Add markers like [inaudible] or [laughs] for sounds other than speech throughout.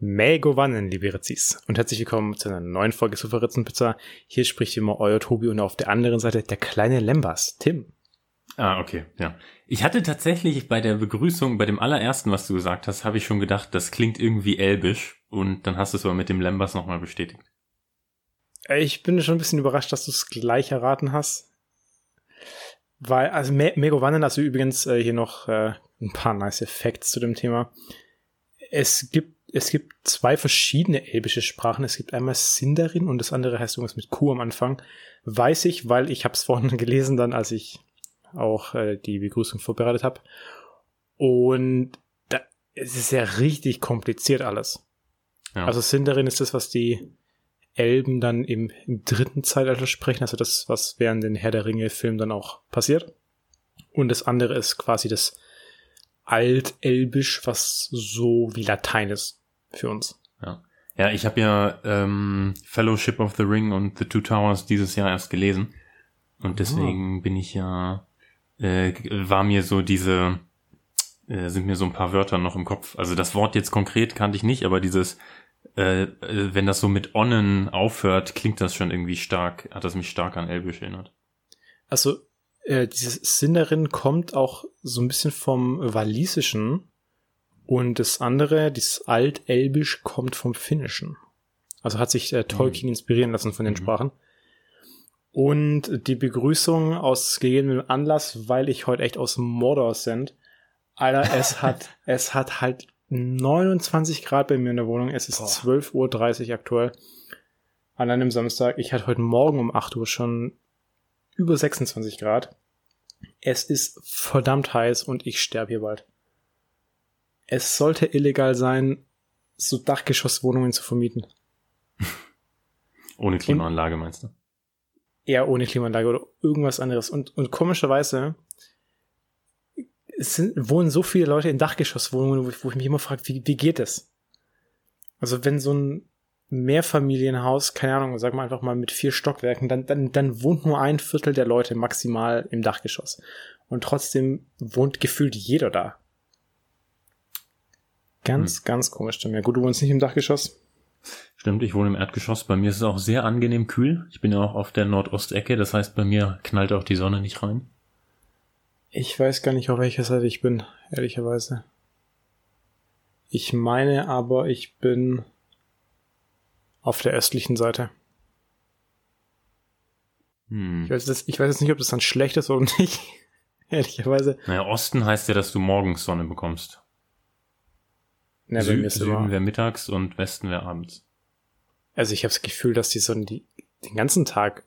Mego Wannen, liebe Rezis. Und herzlich willkommen zu einer neuen Folge Superritzenpizza. Hier spricht immer euer Tobi und auf der anderen Seite der kleine Lembas, Tim. Ah, okay, ja. Ich hatte tatsächlich bei der Begrüßung, bei dem allerersten, was du gesagt hast, habe ich schon gedacht, das klingt irgendwie elbisch. Und dann hast du es aber mit dem Lembas nochmal bestätigt. Ich bin schon ein bisschen überrascht, dass du es gleich erraten hast. Weil, also Me Mego Wannen, also übrigens äh, hier noch äh, ein paar nice Facts zu dem Thema. Es gibt es gibt zwei verschiedene elbische Sprachen. Es gibt einmal Sindarin und das andere heißt irgendwas mit Q am Anfang. Weiß ich, weil ich habe es [laughs] vorhin gelesen, dann als ich auch äh, die Begrüßung vorbereitet habe. Und da, es ist ja richtig kompliziert alles. Ja. Also Sindarin ist das, was die Elben dann im, im dritten Zeitalter sprechen, also das, was während den Herr der Ringe-Film dann auch passiert. Und das andere ist quasi das Altelbisch, was so wie Latein ist für uns. Ja, ja ich habe ja ähm, Fellowship of the Ring und The Two Towers dieses Jahr erst gelesen. Und deswegen oh. bin ich ja, äh, war mir so diese, äh, sind mir so ein paar Wörter noch im Kopf. Also das Wort jetzt konkret kannte ich nicht, aber dieses, äh, äh, wenn das so mit Onnen aufhört, klingt das schon irgendwie stark, hat das mich stark an Elbisch erinnert. Also, äh, dieses Sinderin kommt auch so ein bisschen vom Walisischen und das andere, dieses Altelbisch, kommt vom Finnischen. Also hat sich äh, Tolkien mhm. inspirieren lassen von den mhm. Sprachen. Und die Begrüßung aus gegebenem Anlass, weil ich heute echt aus Mordor sind. Alter, es [laughs] hat, es hat halt 29 Grad bei mir in der Wohnung. Es ist 12.30 Uhr aktuell. An einem Samstag. Ich hatte heute Morgen um 8 Uhr schon über 26 Grad. Es ist verdammt heiß und ich sterbe hier bald es sollte illegal sein, so Dachgeschosswohnungen zu vermieten. ohne Klimaanlage und, meinst du? Ja, ohne Klimaanlage oder irgendwas anderes. Und, und komischerweise es sind, wohnen so viele Leute in Dachgeschosswohnungen, wo ich, wo ich mich immer frage, wie, wie geht es? Also wenn so ein Mehrfamilienhaus, keine Ahnung, sag mal einfach mal mit vier Stockwerken, dann, dann, dann wohnt nur ein Viertel der Leute maximal im Dachgeschoss. Und trotzdem wohnt gefühlt jeder da. Ganz, hm. ganz komisch. Ja, gut, du wohnst nicht im Dachgeschoss. Stimmt, ich wohne im Erdgeschoss. Bei mir ist es auch sehr angenehm kühl. Ich bin ja auch auf der Nordostecke, das heißt, bei mir knallt auch die Sonne nicht rein. Ich weiß gar nicht, auf welcher Seite ich bin, ehrlicherweise. Ich meine aber, ich bin auf der östlichen Seite. Hm. Ich, weiß das, ich weiß jetzt nicht, ob das dann schlecht ist oder nicht. [laughs] ehrlicherweise. Naja, Osten heißt ja, dass du morgens Sonne bekommst. Ja, Sü Süden wäre mittags und Westen wäre abends. Also ich habe das Gefühl, dass die Sonne die, den ganzen Tag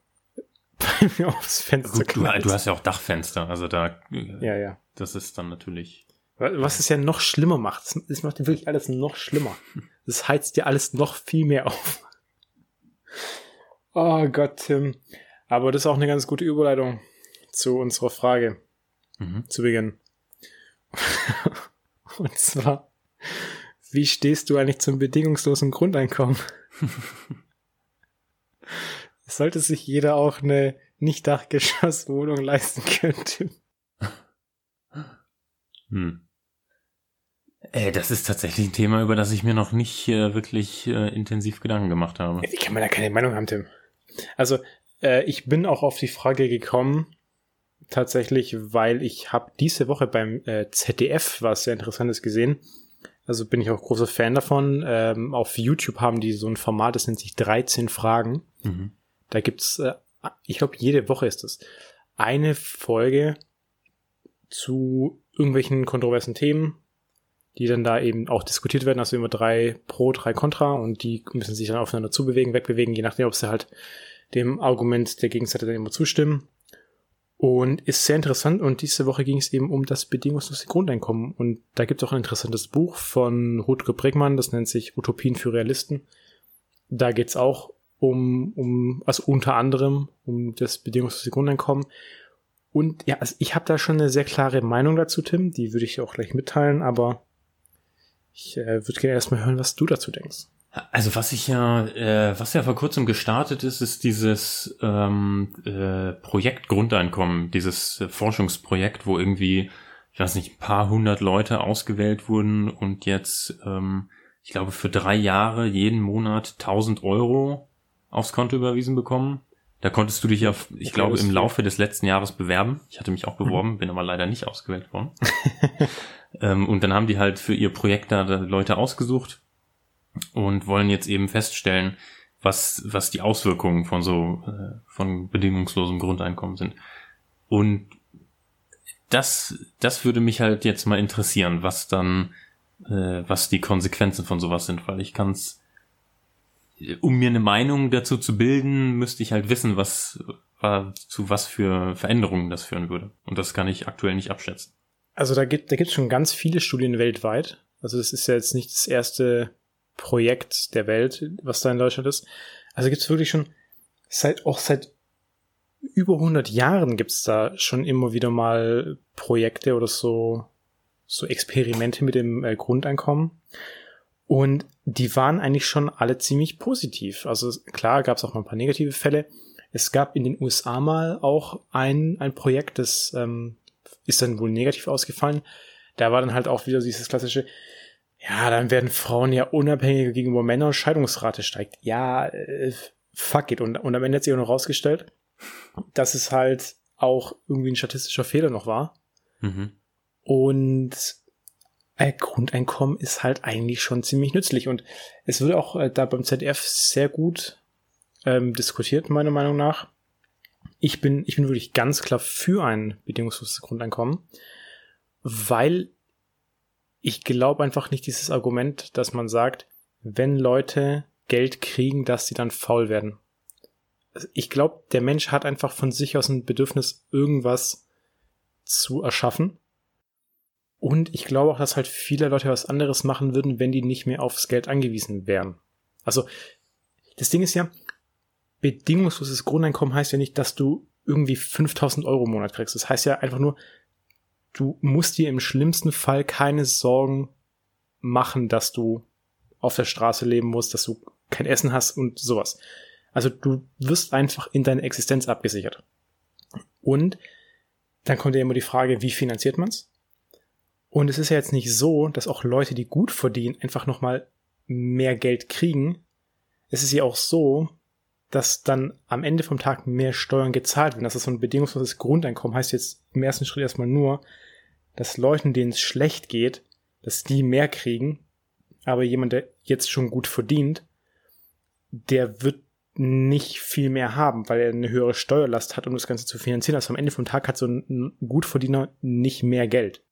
bei [laughs] mir aufs Fenster Gut, du, du, hast ja auch Dachfenster, also da. Ja, ja. Das ist dann natürlich. Was es ja noch schlimmer macht. Es macht wirklich alles noch schlimmer. [laughs] Das heizt dir alles noch viel mehr auf. [laughs] Oh Gott, Tim. Aber das ist auch eine ganz gute Überleitung zu unserer Frage mhm. zu Beginn. Und zwar, wie stehst du eigentlich zum bedingungslosen Grundeinkommen? [laughs] Sollte sich jeder auch eine Nicht-Dachgeschosswohnung leisten können. Hm. Ey, das ist tatsächlich ein Thema, über das ich mir noch nicht äh, wirklich äh, intensiv Gedanken gemacht habe. Wie kann man da keine Meinung haben, Tim? Also, äh, ich bin auch auf die Frage gekommen, tatsächlich, weil ich habe diese Woche beim äh, ZDF was sehr Interessantes gesehen. Also bin ich auch großer Fan davon. Ähm, auf YouTube haben die so ein Format, das nennt sich 13 Fragen. Mhm. Da gibt's, äh, ich glaube, jede Woche ist es, eine Folge zu irgendwelchen kontroversen Themen, die dann da eben auch diskutiert werden. Also immer drei pro, drei contra und die müssen sich dann aufeinander zubewegen, wegbewegen, je nachdem, ob sie halt dem Argument der Gegenseite dann immer zustimmen. Und ist sehr interessant und diese Woche ging es eben um das bedingungslose Grundeinkommen. Und da gibt es auch ein interessantes Buch von Rutger Bregmann, das nennt sich Utopien für Realisten. Da geht es auch um, um, also unter anderem um das bedingungslose Grundeinkommen. Und ja, also ich habe da schon eine sehr klare Meinung dazu, Tim, die würde ich auch gleich mitteilen, aber ich äh, würde gerne erstmal hören, was du dazu denkst. Also was ich ja, äh, was ja vor kurzem gestartet ist, ist dieses ähm, äh, Projekt Grundeinkommen, dieses äh, Forschungsprojekt, wo irgendwie, ich weiß nicht, ein paar hundert Leute ausgewählt wurden und jetzt ähm, ich glaube, für drei Jahre jeden Monat 1000 Euro aufs Konto überwiesen bekommen. Da konntest du dich ja, ich okay, glaube, im Laufe des letzten Jahres bewerben. Ich hatte mich auch beworben, mhm. bin aber leider nicht ausgewählt worden. [laughs] ähm, und dann haben die halt für ihr Projekt da Leute ausgesucht und wollen jetzt eben feststellen, was, was die Auswirkungen von so, äh, von bedingungslosem Grundeinkommen sind. Und das, das würde mich halt jetzt mal interessieren, was dann, äh, was die Konsequenzen von sowas sind, weil ich kann es um mir eine Meinung dazu zu bilden, müsste ich halt wissen, was zu was für Veränderungen das führen würde. Und das kann ich aktuell nicht abschätzen. Also da gibt da gibt schon ganz viele Studien weltweit. Also das ist ja jetzt nicht das erste Projekt der Welt, was da in Deutschland ist. Also gibt es wirklich schon seit auch seit über 100 Jahren gibt es da schon immer wieder mal Projekte oder so so Experimente mit dem äh, Grundeinkommen. Und die waren eigentlich schon alle ziemlich positiv. Also klar gab es auch mal ein paar negative Fälle. Es gab in den USA mal auch ein, ein Projekt, das ähm, ist dann wohl negativ ausgefallen. Da war dann halt auch wieder dieses klassische, ja, dann werden Frauen ja unabhängiger gegenüber Männern, Scheidungsrate steigt. Ja, äh, fuck it. Und, und am Ende hat sich auch noch rausgestellt, dass es halt auch irgendwie ein statistischer Fehler noch war. Mhm. Und äh, Grundeinkommen ist halt eigentlich schon ziemlich nützlich. Und es wird auch äh, da beim ZDF sehr gut ähm, diskutiert, meiner Meinung nach. Ich bin, ich bin wirklich ganz klar für ein bedingungsloses Grundeinkommen, weil ich glaube einfach nicht dieses Argument, dass man sagt, wenn Leute Geld kriegen, dass sie dann faul werden. Ich glaube, der Mensch hat einfach von sich aus ein Bedürfnis, irgendwas zu erschaffen. Und ich glaube auch, dass halt viele Leute was anderes machen würden, wenn die nicht mehr aufs Geld angewiesen wären. Also, das Ding ist ja, bedingungsloses Grundeinkommen heißt ja nicht, dass du irgendwie 5000 Euro im Monat kriegst. Das heißt ja einfach nur, du musst dir im schlimmsten Fall keine Sorgen machen, dass du auf der Straße leben musst, dass du kein Essen hast und sowas. Also du wirst einfach in deine Existenz abgesichert. Und dann kommt ja immer die Frage, wie finanziert man's? Und es ist ja jetzt nicht so, dass auch Leute, die gut verdienen, einfach nochmal mehr Geld kriegen. Es ist ja auch so, dass dann am Ende vom Tag mehr Steuern gezahlt werden. Das ist so ein bedingungsloses Grundeinkommen. Heißt jetzt im ersten Schritt erstmal nur, dass Leuten, denen es schlecht geht, dass die mehr kriegen. Aber jemand, der jetzt schon gut verdient, der wird nicht viel mehr haben, weil er eine höhere Steuerlast hat, um das Ganze zu finanzieren. Also am Ende vom Tag hat so ein Gutverdiener nicht mehr Geld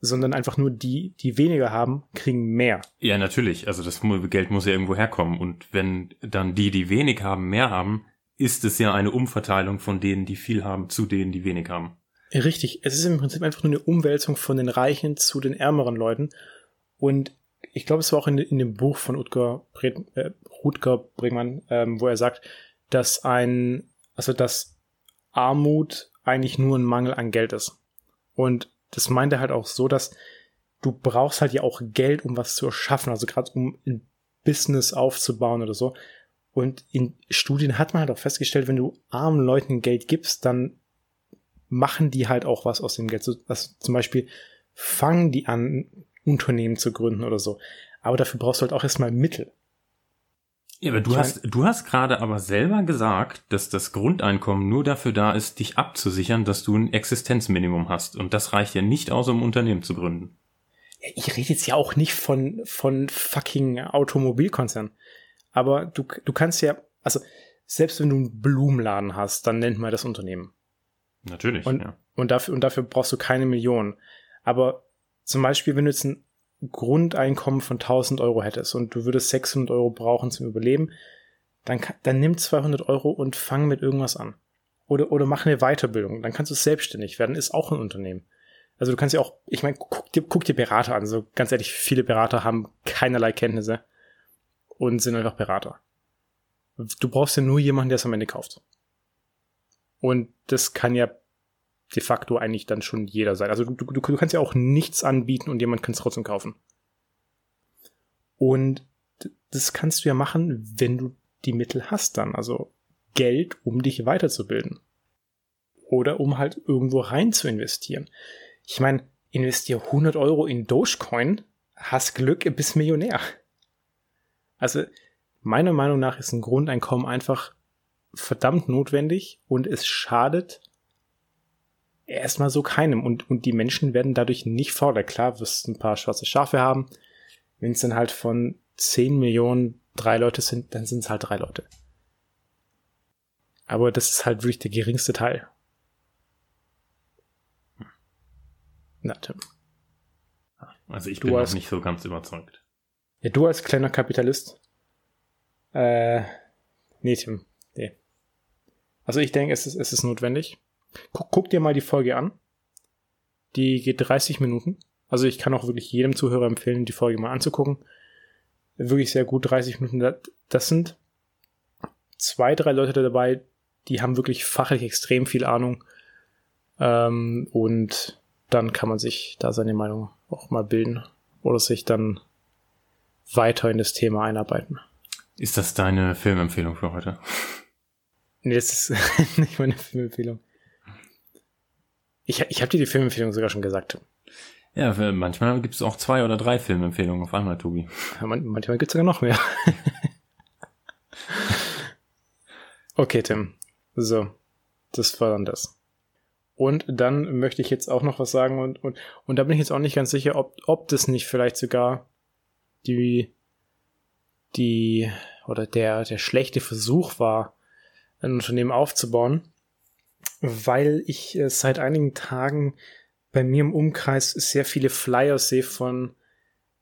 sondern einfach nur die, die weniger haben, kriegen mehr. Ja, natürlich. Also das Geld muss ja irgendwo herkommen. Und wenn dann die, die wenig haben, mehr haben, ist es ja eine Umverteilung von denen, die viel haben, zu denen, die wenig haben. Richtig. Es ist im Prinzip einfach nur eine Umwälzung von den Reichen zu den ärmeren Leuten. Und ich glaube, es war auch in, in dem Buch von Utger, äh, Rutger Bringmann, ähm, wo er sagt, dass ein, also dass Armut eigentlich nur ein Mangel an Geld ist. Und das meint er halt auch so, dass du brauchst halt ja auch Geld, um was zu erschaffen, also gerade um ein Business aufzubauen oder so. Und in Studien hat man halt auch festgestellt, wenn du armen Leuten Geld gibst, dann machen die halt auch was aus dem Geld. Also zum Beispiel fangen die an, Unternehmen zu gründen oder so. Aber dafür brauchst du halt auch erstmal Mittel. Ja, aber du ich hast, du hast gerade aber selber gesagt, dass das Grundeinkommen nur dafür da ist, dich abzusichern, dass du ein Existenzminimum hast. Und das reicht ja nicht aus, um ein Unternehmen zu gründen. Ich rede jetzt ja auch nicht von, von fucking Automobilkonzern. Aber du, du kannst ja, also, selbst wenn du einen Blumenladen hast, dann nennt man das Unternehmen. Natürlich, und, ja. Und dafür, und dafür brauchst du keine Millionen. Aber zum Beispiel, wenn du jetzt ein Grundeinkommen von 1000 Euro hättest und du würdest 600 Euro brauchen zum Überleben, dann, dann nimm 200 Euro und fang mit irgendwas an. Oder, oder mach eine Weiterbildung. Dann kannst du selbstständig werden, ist auch ein Unternehmen. Also du kannst ja auch, ich meine, guck dir, guck dir Berater an. So ganz ehrlich, viele Berater haben keinerlei Kenntnisse und sind einfach Berater. Du brauchst ja nur jemanden, der es am Ende kauft. Und das kann ja de facto eigentlich dann schon jeder sein. Also du, du, du kannst ja auch nichts anbieten und jemand kann es trotzdem kaufen. Und das kannst du ja machen, wenn du die Mittel hast dann. Also Geld, um dich weiterzubilden. Oder um halt irgendwo rein zu investieren. Ich meine, investiere 100 Euro in Dogecoin. hast Glück, bist Millionär. Also, meiner Meinung nach ist ein Grundeinkommen einfach verdammt notwendig und es schadet erstmal so keinem. Und, und die Menschen werden dadurch nicht fauler. Klar, wirst ein paar schwarze Schafe haben. Wenn es dann halt von 10 Millionen drei Leute sind, dann sind es halt drei Leute. Aber das ist halt wirklich der geringste Teil. Na, Tim. Also ich du bin als, noch nicht so ganz überzeugt. Ja, du als kleiner Kapitalist. Äh, nee, Tim. Nee. Also ich denke, es ist, es ist notwendig. Guck, guck dir mal die Folge an. Die geht 30 Minuten. Also ich kann auch wirklich jedem Zuhörer empfehlen, die Folge mal anzugucken. Wirklich sehr gut, 30 Minuten. Das sind zwei, drei Leute dabei, die haben wirklich fachlich extrem viel Ahnung. Ähm, und dann kann man sich da seine Meinung auch mal bilden oder sich dann weiter in das Thema einarbeiten. Ist das deine Filmempfehlung für heute? Nee, das ist [laughs] nicht meine Filmempfehlung. Ich, ich habe dir die Filmempfehlung sogar schon gesagt. Ja, manchmal gibt es auch zwei oder drei Filmempfehlungen auf einmal, Tobi. Ja, man, manchmal gibt es sogar noch mehr. [laughs] okay, Tim. So, das war dann das. Und dann möchte ich jetzt auch noch was sagen und, und, und da bin ich jetzt auch nicht ganz sicher, ob, ob das nicht vielleicht sogar die, die, oder der, der schlechte Versuch war, ein Unternehmen aufzubauen, weil ich äh, seit einigen Tagen bei mir im Umkreis sehr viele Flyers sehe von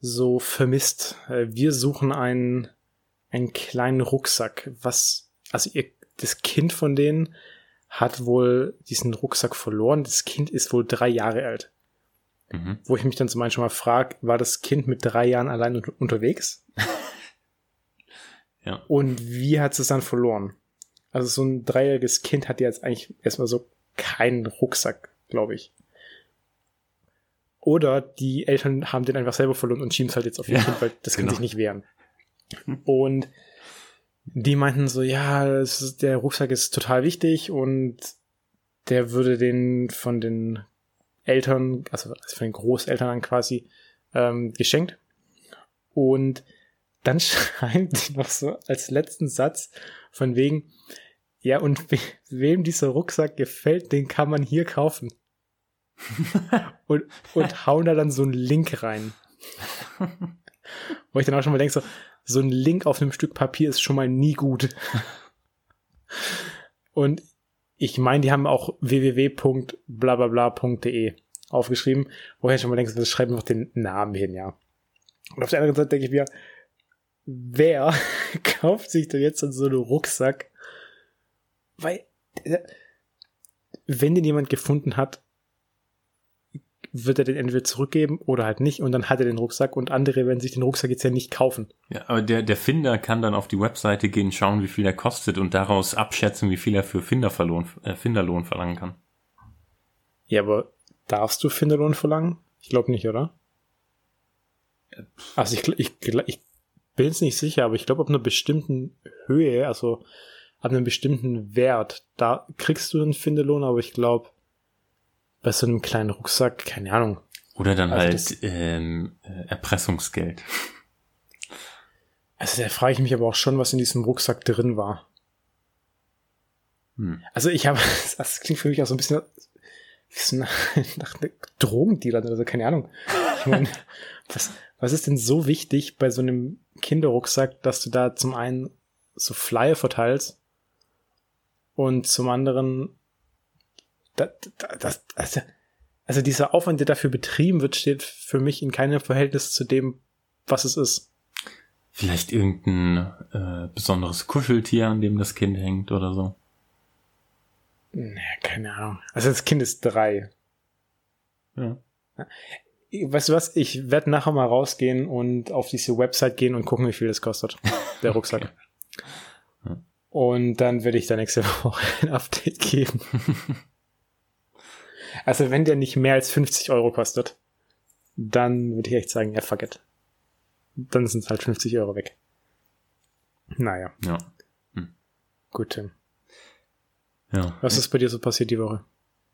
so vermisst. Äh, wir suchen einen, einen kleinen Rucksack, was, also ihr, das Kind von denen hat wohl diesen Rucksack verloren. Das Kind ist wohl drei Jahre alt. Mhm. Wo ich mich dann zum Beispiel mal frage, war das Kind mit drei Jahren allein un unterwegs? [laughs] ja. Und wie hat es dann verloren? Also so ein dreijähriges Kind hat jetzt eigentlich erstmal so keinen Rucksack, glaube ich. Oder die Eltern haben den einfach selber verloren und schieben es halt jetzt auf ihr ja, Kind, weil das genau. kann sich nicht wehren. Und die meinten so, ja, ist, der Rucksack ist total wichtig und der würde den von den Eltern, also von den Großeltern quasi ähm, geschenkt. Und dann [laughs] schreiben die noch so als letzten Satz von wegen, ja, und we wem dieser Rucksack gefällt, den kann man hier kaufen. [laughs] und, und hauen da dann so einen Link rein. [laughs] Wo ich dann auch schon mal denke, so, so ein Link auf einem Stück Papier ist schon mal nie gut. Und ich meine, die haben auch www.blablabla.de aufgeschrieben, wo ich schon mal denke, das schreiben noch den Namen hin, ja. Und auf der anderen Seite denke ich mir, wer [laughs] kauft sich denn jetzt so einen Rucksack? Weil, äh, wenn den jemand gefunden hat, wird er den entweder zurückgeben oder halt nicht und dann hat er den Rucksack und andere werden sich den Rucksack jetzt ja nicht kaufen. Ja, aber der, der Finder kann dann auf die Webseite gehen, schauen, wie viel er kostet und daraus abschätzen, wie viel er für Finderverlohn, äh, Finderlohn verlangen kann. Ja, aber darfst du Finderlohn verlangen? Ich glaube nicht, oder? Also ich, ich, ich bin jetzt nicht sicher, aber ich glaube, ab einer bestimmten Höhe, also ab einem bestimmten Wert, da kriegst du einen Finderlohn, aber ich glaube, bei so einem kleinen Rucksack, keine Ahnung. Oder dann also halt ähm, äh, Erpressungsgeld. Also da frage ich mich aber auch schon, was in diesem Rucksack drin war. Hm. Also ich habe, [laughs] das klingt für mich auch so ein bisschen [laughs] nach, nach Drogendealer oder so, keine Ahnung. Ich meine, [laughs] was, was ist denn so wichtig bei so einem Kinderrucksack, dass du da zum einen so Flyer verteilst und zum anderen das, das, also, also dieser Aufwand, der dafür betrieben wird, steht für mich in keinem Verhältnis zu dem, was es ist. Vielleicht irgendein äh, besonderes Kuscheltier, an dem das Kind hängt oder so. Naja, keine Ahnung. Also das Kind ist drei. Ja. Weißt du was? Ich werde nachher mal rausgehen und auf diese Website gehen und gucken, wie viel das kostet. [laughs] Der Rucksack. okay. Und dann werde ich da nächste [laughs] Woche ein Update geben. [laughs] Also wenn der nicht mehr als 50 Euro kostet, dann würde ich echt sagen, ja, fuck it. Dann sind es halt 50 Euro weg. Naja. Ja. Hm. Gut, Tim. Ja. Was ist bei dir so passiert die Woche?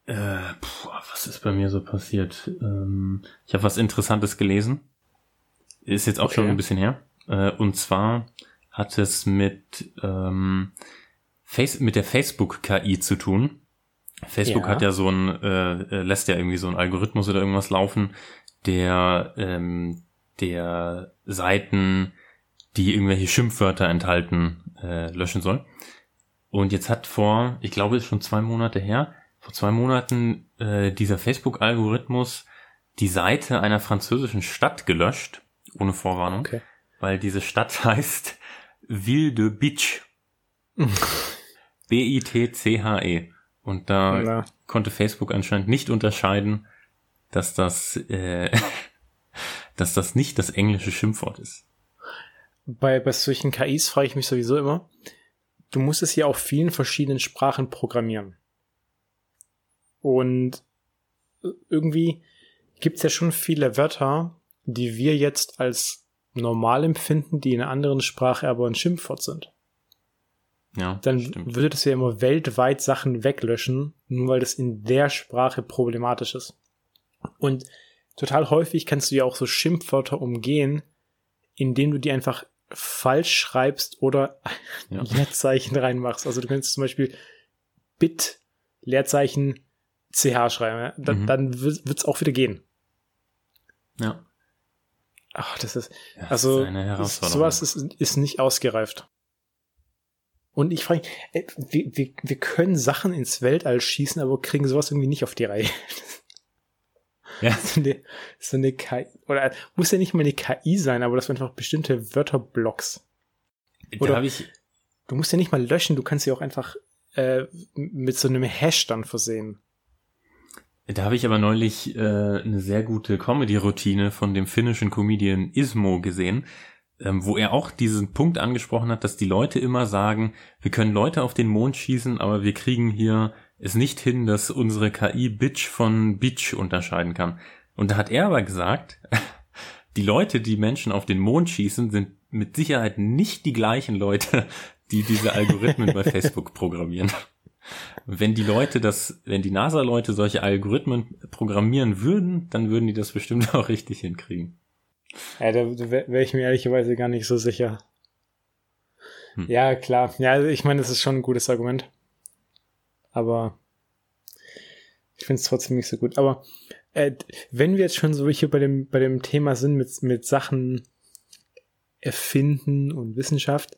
Äh, puh, was ist bei mir so passiert? Ähm, ich habe was Interessantes gelesen. Ist jetzt auch okay. schon ein bisschen her. Äh, und zwar hat es mit, ähm, Face mit der Facebook-KI zu tun. Facebook ja. hat ja so ein, äh, äh, lässt ja irgendwie so ein Algorithmus oder irgendwas laufen, der, ähm, der Seiten, die irgendwelche Schimpfwörter enthalten, äh, löschen soll. Und jetzt hat vor, ich glaube, ist schon zwei Monate her, vor zwei Monaten äh, dieser Facebook-Algorithmus die Seite einer französischen Stadt gelöscht, ohne Vorwarnung, okay. weil diese Stadt [laughs] heißt Ville de Bitch. [laughs] B-I-T-C-H-E. Und da Na. konnte Facebook anscheinend nicht unterscheiden, dass das, äh, [laughs] dass das nicht das englische Schimpfwort ist. Bei, bei solchen KIs frage ich mich sowieso immer, du musst es ja auf vielen verschiedenen Sprachen programmieren. Und irgendwie gibt es ja schon viele Wörter, die wir jetzt als normal empfinden, die in einer anderen Sprache aber ein Schimpfwort sind. Ja, dann stimmt. würde das ja immer weltweit Sachen weglöschen, nur weil das in der Sprache problematisch ist. Und total häufig kannst du ja auch so Schimpfwörter umgehen, indem du die einfach falsch schreibst oder ja. [laughs] Leerzeichen reinmachst. Also du könntest zum Beispiel Bit Leerzeichen CH schreiben. Da, mhm. Dann wird es auch wieder gehen. Ja. Ach, das ist, ja, also, ist sowas ist, ist nicht ausgereift. Und ich frage, äh, wir, wir, wir können Sachen ins Weltall schießen, aber kriegen sowas irgendwie nicht auf die Reihe. [laughs] Ja. So eine, so eine KI, oder muss ja nicht mal eine KI sein, aber das sind einfach bestimmte Wörterblocks. Oder ich, du musst ja nicht mal löschen, du kannst sie auch einfach äh, mit so einem Hash dann versehen. Da habe ich aber neulich äh, eine sehr gute Comedy-Routine von dem finnischen Comedian Ismo gesehen, ähm, wo er auch diesen Punkt angesprochen hat, dass die Leute immer sagen, wir können Leute auf den Mond schießen, aber wir kriegen hier es nicht hin, dass unsere KI Bitch von Bitch unterscheiden kann. Und da hat er aber gesagt, [laughs] die Leute, die Menschen auf den Mond schießen, sind mit Sicherheit nicht die gleichen Leute, [laughs] die diese Algorithmen bei [laughs] Facebook programmieren. Wenn die Leute das, wenn die NASA-Leute solche Algorithmen programmieren würden, dann würden die das bestimmt [laughs] auch richtig hinkriegen. Ja, da wäre ich mir ehrlicherweise gar nicht so sicher. Hm. Ja, klar. Ja, ich meine, das ist schon ein gutes Argument. Aber ich finde es trotzdem nicht so gut. Aber äh, wenn wir jetzt schon so hier bei dem, bei dem Thema sind mit, mit Sachen erfinden und Wissenschaft,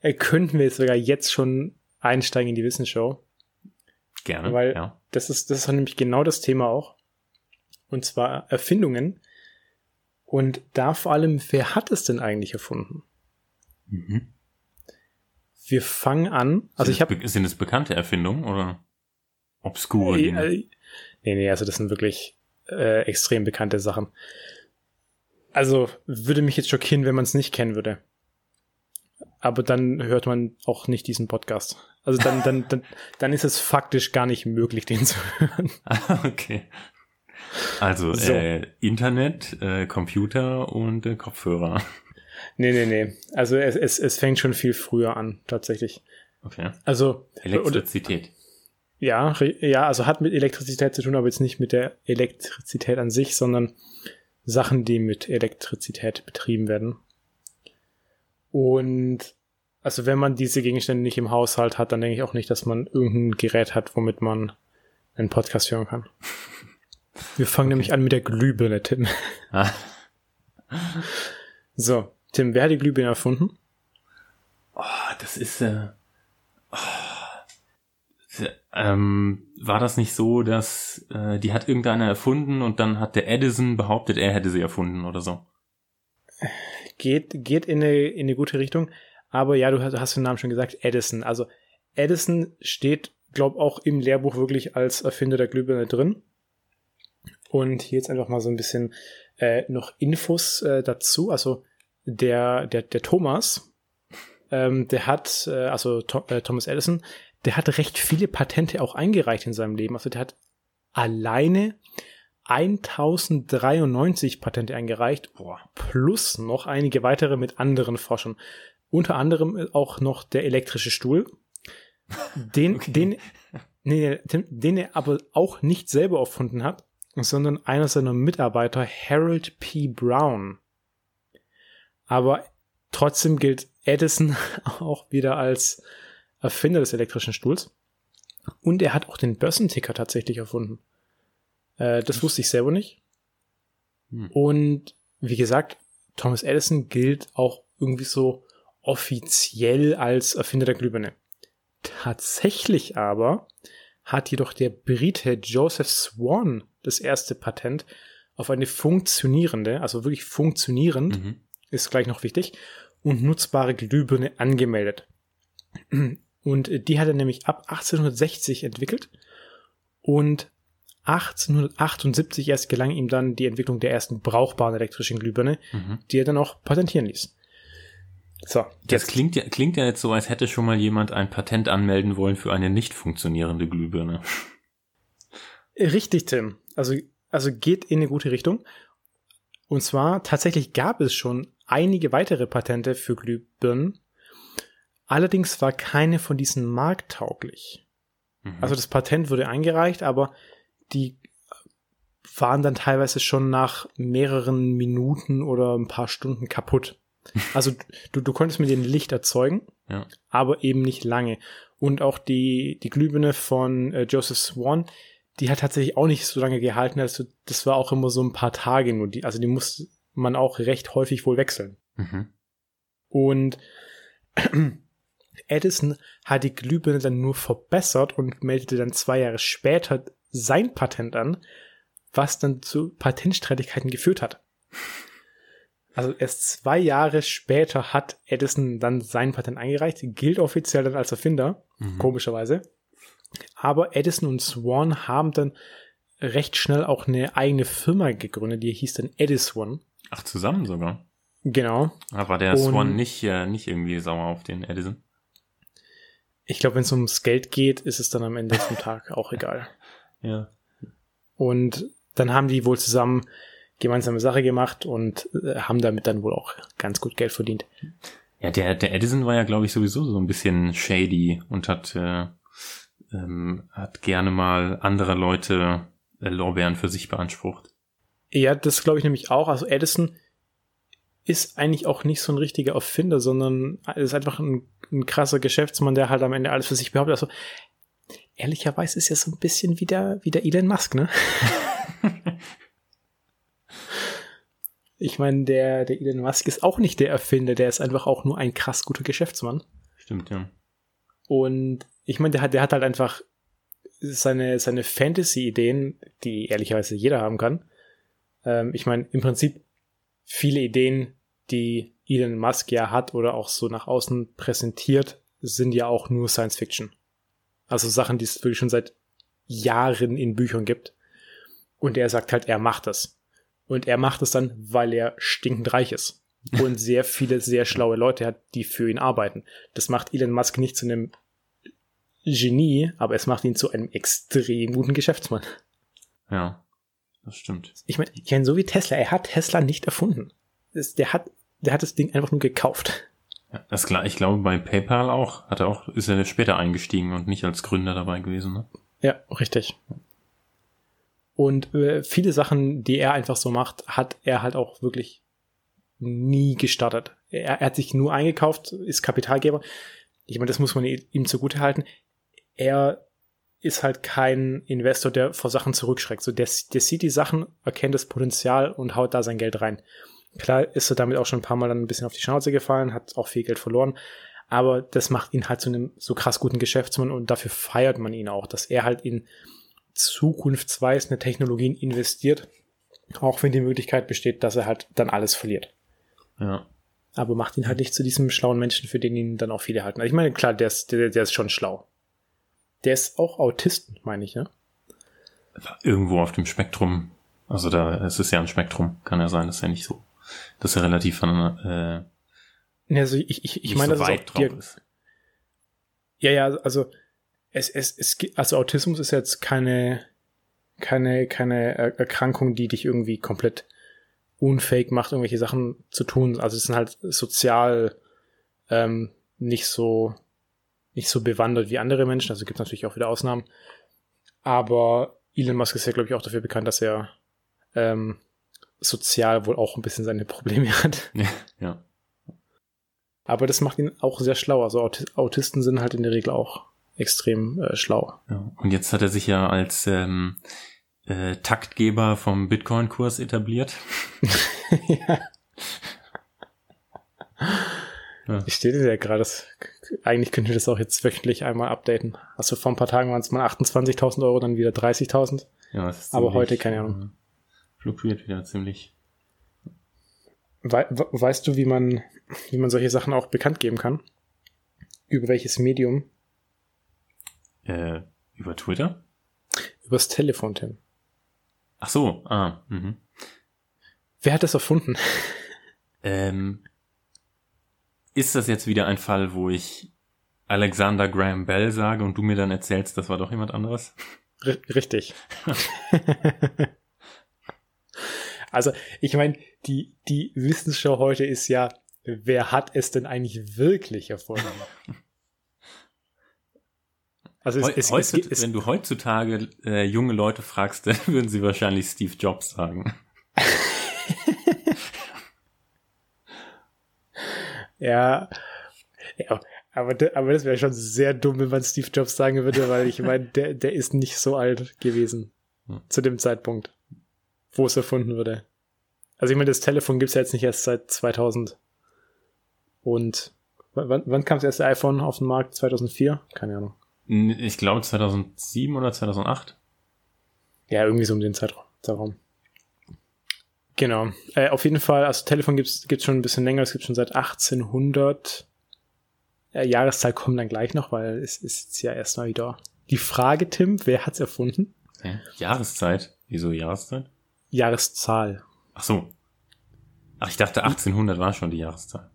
äh, könnten wir jetzt sogar jetzt schon einsteigen in die Wissensshow. Gerne. Weil ja. das ist, das ist nämlich genau das Thema auch. Und zwar Erfindungen. Und da vor allem, wer hat es denn eigentlich erfunden? Mhm. Wir fangen an. Also sind ich habe. Sind es bekannte Erfindungen oder obskure Dinge? Äh, nee, nee, also das sind wirklich äh, extrem bekannte Sachen. Also würde mich jetzt schockieren, wenn man es nicht kennen würde. Aber dann hört man auch nicht diesen Podcast. Also dann, dann, dann, dann ist es faktisch gar nicht möglich, den zu hören. [laughs] okay. Also so. äh, Internet, äh, Computer und äh, Kopfhörer. Nee, nee, nee. Also es, es, es fängt schon viel früher an, tatsächlich. Okay. Also Elektrizität. ja, ja, also hat mit Elektrizität zu tun, aber jetzt nicht mit der Elektrizität an sich, sondern Sachen, die mit Elektrizität betrieben werden. Und also wenn man diese Gegenstände nicht im Haushalt hat, dann denke ich auch nicht, dass man irgendein Gerät hat, womit man einen Podcast hören kann. [laughs] Wir fangen okay. nämlich an mit der Glühbirne, Tim. Ah. So, Tim, wer hat die Glühbirne erfunden? Oh, das ist äh, oh, ähm, war das nicht so, dass äh, die hat irgendeiner erfunden und dann hat der Edison behauptet, er hätte sie erfunden oder so? Geht, geht in eine, in eine gute Richtung. Aber ja, du hast, hast den Namen schon gesagt, Edison. Also Edison steht, glaube auch im Lehrbuch wirklich als Erfinder der Glühbirne drin. Und hier jetzt einfach mal so ein bisschen äh, noch Infos äh, dazu. Also der, der, der Thomas, ähm, der hat, äh, also to äh, Thomas Edison, der hat recht viele Patente auch eingereicht in seinem Leben. Also der hat alleine 1093 Patente eingereicht, boah, plus noch einige weitere mit anderen Forschern. Unter anderem auch noch der elektrische Stuhl. Den, okay. den, nee, den, den er aber auch nicht selber erfunden hat, sondern einer seiner Mitarbeiter, Harold P. Brown. Aber trotzdem gilt Edison [laughs] auch wieder als Erfinder des elektrischen Stuhls. Und er hat auch den Börsenticker tatsächlich erfunden. Äh, das wusste ich selber nicht. Hm. Und wie gesagt, Thomas Edison gilt auch irgendwie so offiziell als Erfinder der Glühbirne. Tatsächlich aber hat jedoch der Brite Joseph Swan das erste Patent auf eine funktionierende, also wirklich funktionierend, mhm. ist gleich noch wichtig, und nutzbare Glühbirne angemeldet. Und die hat er nämlich ab 1860 entwickelt und 1878 erst gelang ihm dann die Entwicklung der ersten brauchbaren elektrischen Glühbirne, mhm. die er dann auch patentieren ließ. So. Das klingt ja, klingt ja jetzt so, als hätte schon mal jemand ein Patent anmelden wollen für eine nicht funktionierende Glühbirne. Richtig, Tim. Also, also geht in eine gute Richtung. Und zwar tatsächlich gab es schon einige weitere Patente für Glühbirnen. Allerdings war keine von diesen markttauglich. Mhm. Also das Patent wurde eingereicht, aber die waren dann teilweise schon nach mehreren Minuten oder ein paar Stunden kaputt. [laughs] Also du, du konntest mit denen Licht erzeugen, ja. aber eben nicht lange. Und auch die, die Glühbirne von äh, Joseph Swan, die hat tatsächlich auch nicht so lange gehalten. Also das war auch immer so ein paar Tage nur. Die, also die musste man auch recht häufig wohl wechseln. Mhm. Und [clears throat] Edison hat die Glühbirne dann nur verbessert und meldete dann zwei Jahre später sein Patent an, was dann zu Patentstreitigkeiten geführt hat. Also erst zwei Jahre später hat Edison dann sein Patent eingereicht, gilt offiziell dann als Erfinder, mhm. komischerweise. Aber Edison und Swan haben dann recht schnell auch eine eigene Firma gegründet, die hieß dann Edison. Ach, zusammen sogar? Genau. Aber der Swan nicht, äh, nicht irgendwie sauer auf den Edison? Ich glaube, wenn es ums Geld geht, ist es dann am Ende vom Tag auch egal. [laughs] Ja. Und dann haben die wohl zusammen gemeinsame Sache gemacht und äh, haben damit dann wohl auch ganz gut Geld verdient. Ja, der, der Edison war ja, glaube ich, sowieso so ein bisschen shady und hat, äh, ähm, hat gerne mal andere Leute äh, Lorbeeren für sich beansprucht. Ja, das glaube ich nämlich auch. Also Edison ist eigentlich auch nicht so ein richtiger Erfinder, sondern ist einfach ein, ein krasser Geschäftsmann, der halt am Ende alles für sich behauptet. Also ehrlicherweise ist ja so ein bisschen wie der, wie der Elon Musk, ne? [laughs] ich meine, der, der Elon Musk ist auch nicht der Erfinder, der ist einfach auch nur ein krass guter Geschäftsmann. Stimmt, ja. Und ich meine, der hat, der hat halt einfach seine, seine Fantasy-Ideen, die ehrlicherweise jeder haben kann. Ähm, ich meine, im Prinzip viele Ideen, die Elon Musk ja hat oder auch so nach außen präsentiert, sind ja auch nur Science Fiction. Also Sachen, die es wirklich schon seit Jahren in Büchern gibt. Und er sagt halt, er macht das. Und er macht es dann, weil er stinkend reich ist. [laughs] Und sehr viele, sehr schlaue Leute hat, die für ihn arbeiten. Das macht Elon Musk nicht zu einem Genie, aber es macht ihn zu einem extrem guten Geschäftsmann. Ja, das stimmt. Ich meine, ich meine, so wie Tesla, er hat Tesla nicht erfunden. Das, der hat, der hat das Ding einfach nur gekauft. Ja, das klar, ich glaube bei PayPal auch, hat er auch, ist er später eingestiegen und nicht als Gründer dabei gewesen, ne? Ja, richtig. Und äh, viele Sachen, die er einfach so macht, hat er halt auch wirklich nie gestartet. Er, er hat sich nur eingekauft, ist Kapitalgeber. Ich meine, das muss man ihm zugute halten. Er ist halt kein Investor, der vor Sachen zurückschreckt. So, der, der sieht die Sachen, erkennt das Potenzial und haut da sein Geld rein. Klar ist er damit auch schon ein paar Mal dann ein bisschen auf die Schnauze gefallen, hat auch viel Geld verloren. Aber das macht ihn halt zu einem so krass guten Geschäftsmann und dafür feiert man ihn auch, dass er halt in zukunftsweisende Technologien investiert, auch wenn die Möglichkeit besteht, dass er halt dann alles verliert. Ja. Aber macht ihn halt nicht zu diesem schlauen Menschen, für den ihn dann auch viele halten. Also ich meine, klar, der ist, der, der ist schon schlau. Der ist auch Autist, meine ich, ne? Irgendwo auf dem Spektrum. Also da, es ist ja ein Spektrum, kann ja sein, dass er nicht so dass er relativ von äh, also ich, ich, ich meine, so weit drauf ist. Ja, ja, also es, es, es also Autismus ist jetzt keine keine keine Erkrankung, die dich irgendwie komplett unfähig macht, irgendwelche Sachen zu tun. Also es sind halt sozial ähm, nicht so nicht so bewandert wie andere Menschen. Also gibt es natürlich auch wieder Ausnahmen. Aber Elon Musk ist ja, glaube ich, auch dafür bekannt, dass er ähm, sozial wohl auch ein bisschen seine Probleme [laughs] hat. Ja. ja. Aber das macht ihn auch sehr schlau. Also Autisten sind halt in der Regel auch extrem äh, schlau. Ja. Und jetzt hat er sich ja als ähm, äh, Taktgeber vom Bitcoin-Kurs etabliert. [laughs] ja. ja. Ich stehe dir ja gerade, eigentlich könnte ich das auch jetzt wöchentlich einmal updaten. Also vor ein paar Tagen waren es mal 28.000 Euro, dann wieder 30.000. Ja, Aber heute, keine Ahnung. Fluktuiert wieder ziemlich. We weißt du, wie man, wie man solche Sachen auch bekannt geben kann? Über welches Medium? Äh, über Twitter? Übers Telefon, Tim. Ach so, ah, mhm. Wer hat das erfunden? Ähm, ist das jetzt wieder ein Fall, wo ich Alexander Graham Bell sage und du mir dann erzählst, das war doch jemand anderes? R richtig. [laughs] [laughs] also, ich meine, die, die Wissensshow heute ist ja, wer hat es denn eigentlich wirklich erfunden? [laughs] Also es, es, Heutzutage, es, wenn du heutzutage äh, junge Leute fragst, [laughs] dann würden sie wahrscheinlich Steve Jobs sagen. [laughs] ja, ja, aber, aber das wäre schon sehr dumm, wenn man Steve Jobs sagen würde, weil ich meine, der, der ist nicht so alt gewesen hm. zu dem Zeitpunkt, wo es erfunden wurde. Also ich meine, das Telefon gibt's ja jetzt nicht erst seit 2000. Und wann, wann kam das erste iPhone auf den Markt? 2004? Keine Ahnung. Ich glaube 2007 oder 2008. Ja, irgendwie so um den Zeitraum. Genau. Äh, auf jeden Fall, also Telefon gibt's gibt's schon ein bisschen länger. Es gibt schon seit 1800. Äh, Jahreszahl kommt dann gleich noch, weil es ist ja erstmal wieder die Frage, Tim, wer hat's erfunden? Okay. Jahreszeit? Wieso Jahreszeit? Jahreszahl. Ach so. Ach, ich dachte 1800 war schon die Jahreszahl.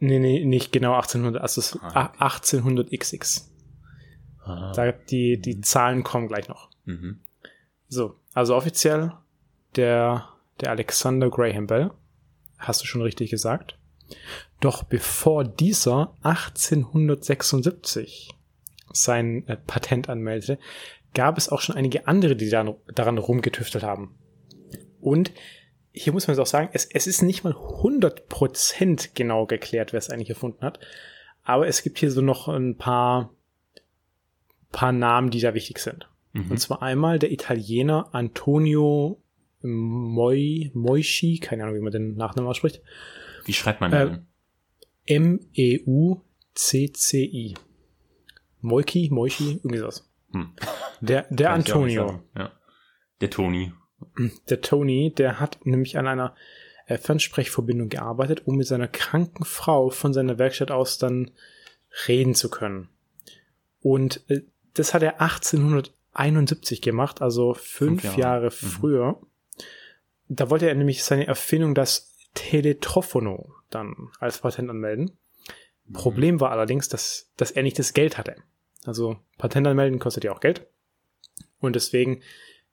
Nee, nee, nicht genau 1800. Also ah, okay. 1800 XX. Da, die, die Zahlen kommen gleich noch. Mhm. So, also offiziell der, der Alexander Graham Bell. Hast du schon richtig gesagt. Doch bevor dieser 1876 sein äh, Patent anmeldete, gab es auch schon einige andere, die daran, daran rumgetüftelt haben. Und hier muss man es auch sagen, es, es ist nicht mal 100% genau geklärt, wer es eigentlich erfunden hat. Aber es gibt hier so noch ein paar paar Namen, die da wichtig sind. Mhm. Und zwar einmal der Italiener Antonio Moi, Moischi, keine Ahnung, wie man den Nachnamen ausspricht. Wie schreibt man äh, den? M-E-U-C-C-I. Moiki, Moichi, irgendwie sowas. Hm. Der, der Antonio. Ja. Der Toni. Der Toni, der hat nämlich an einer äh, Fernsprechverbindung gearbeitet, um mit seiner kranken Frau von seiner Werkstatt aus dann reden zu können. Und äh, das hat er 1871 gemacht, also fünf, fünf Jahre, Jahre mhm. früher. Da wollte er nämlich seine Erfindung, das Teletrophono, dann als Patent anmelden. Mhm. Problem war allerdings, dass, dass er nicht das Geld hatte. Also Patent anmelden kostet ja auch Geld. Und deswegen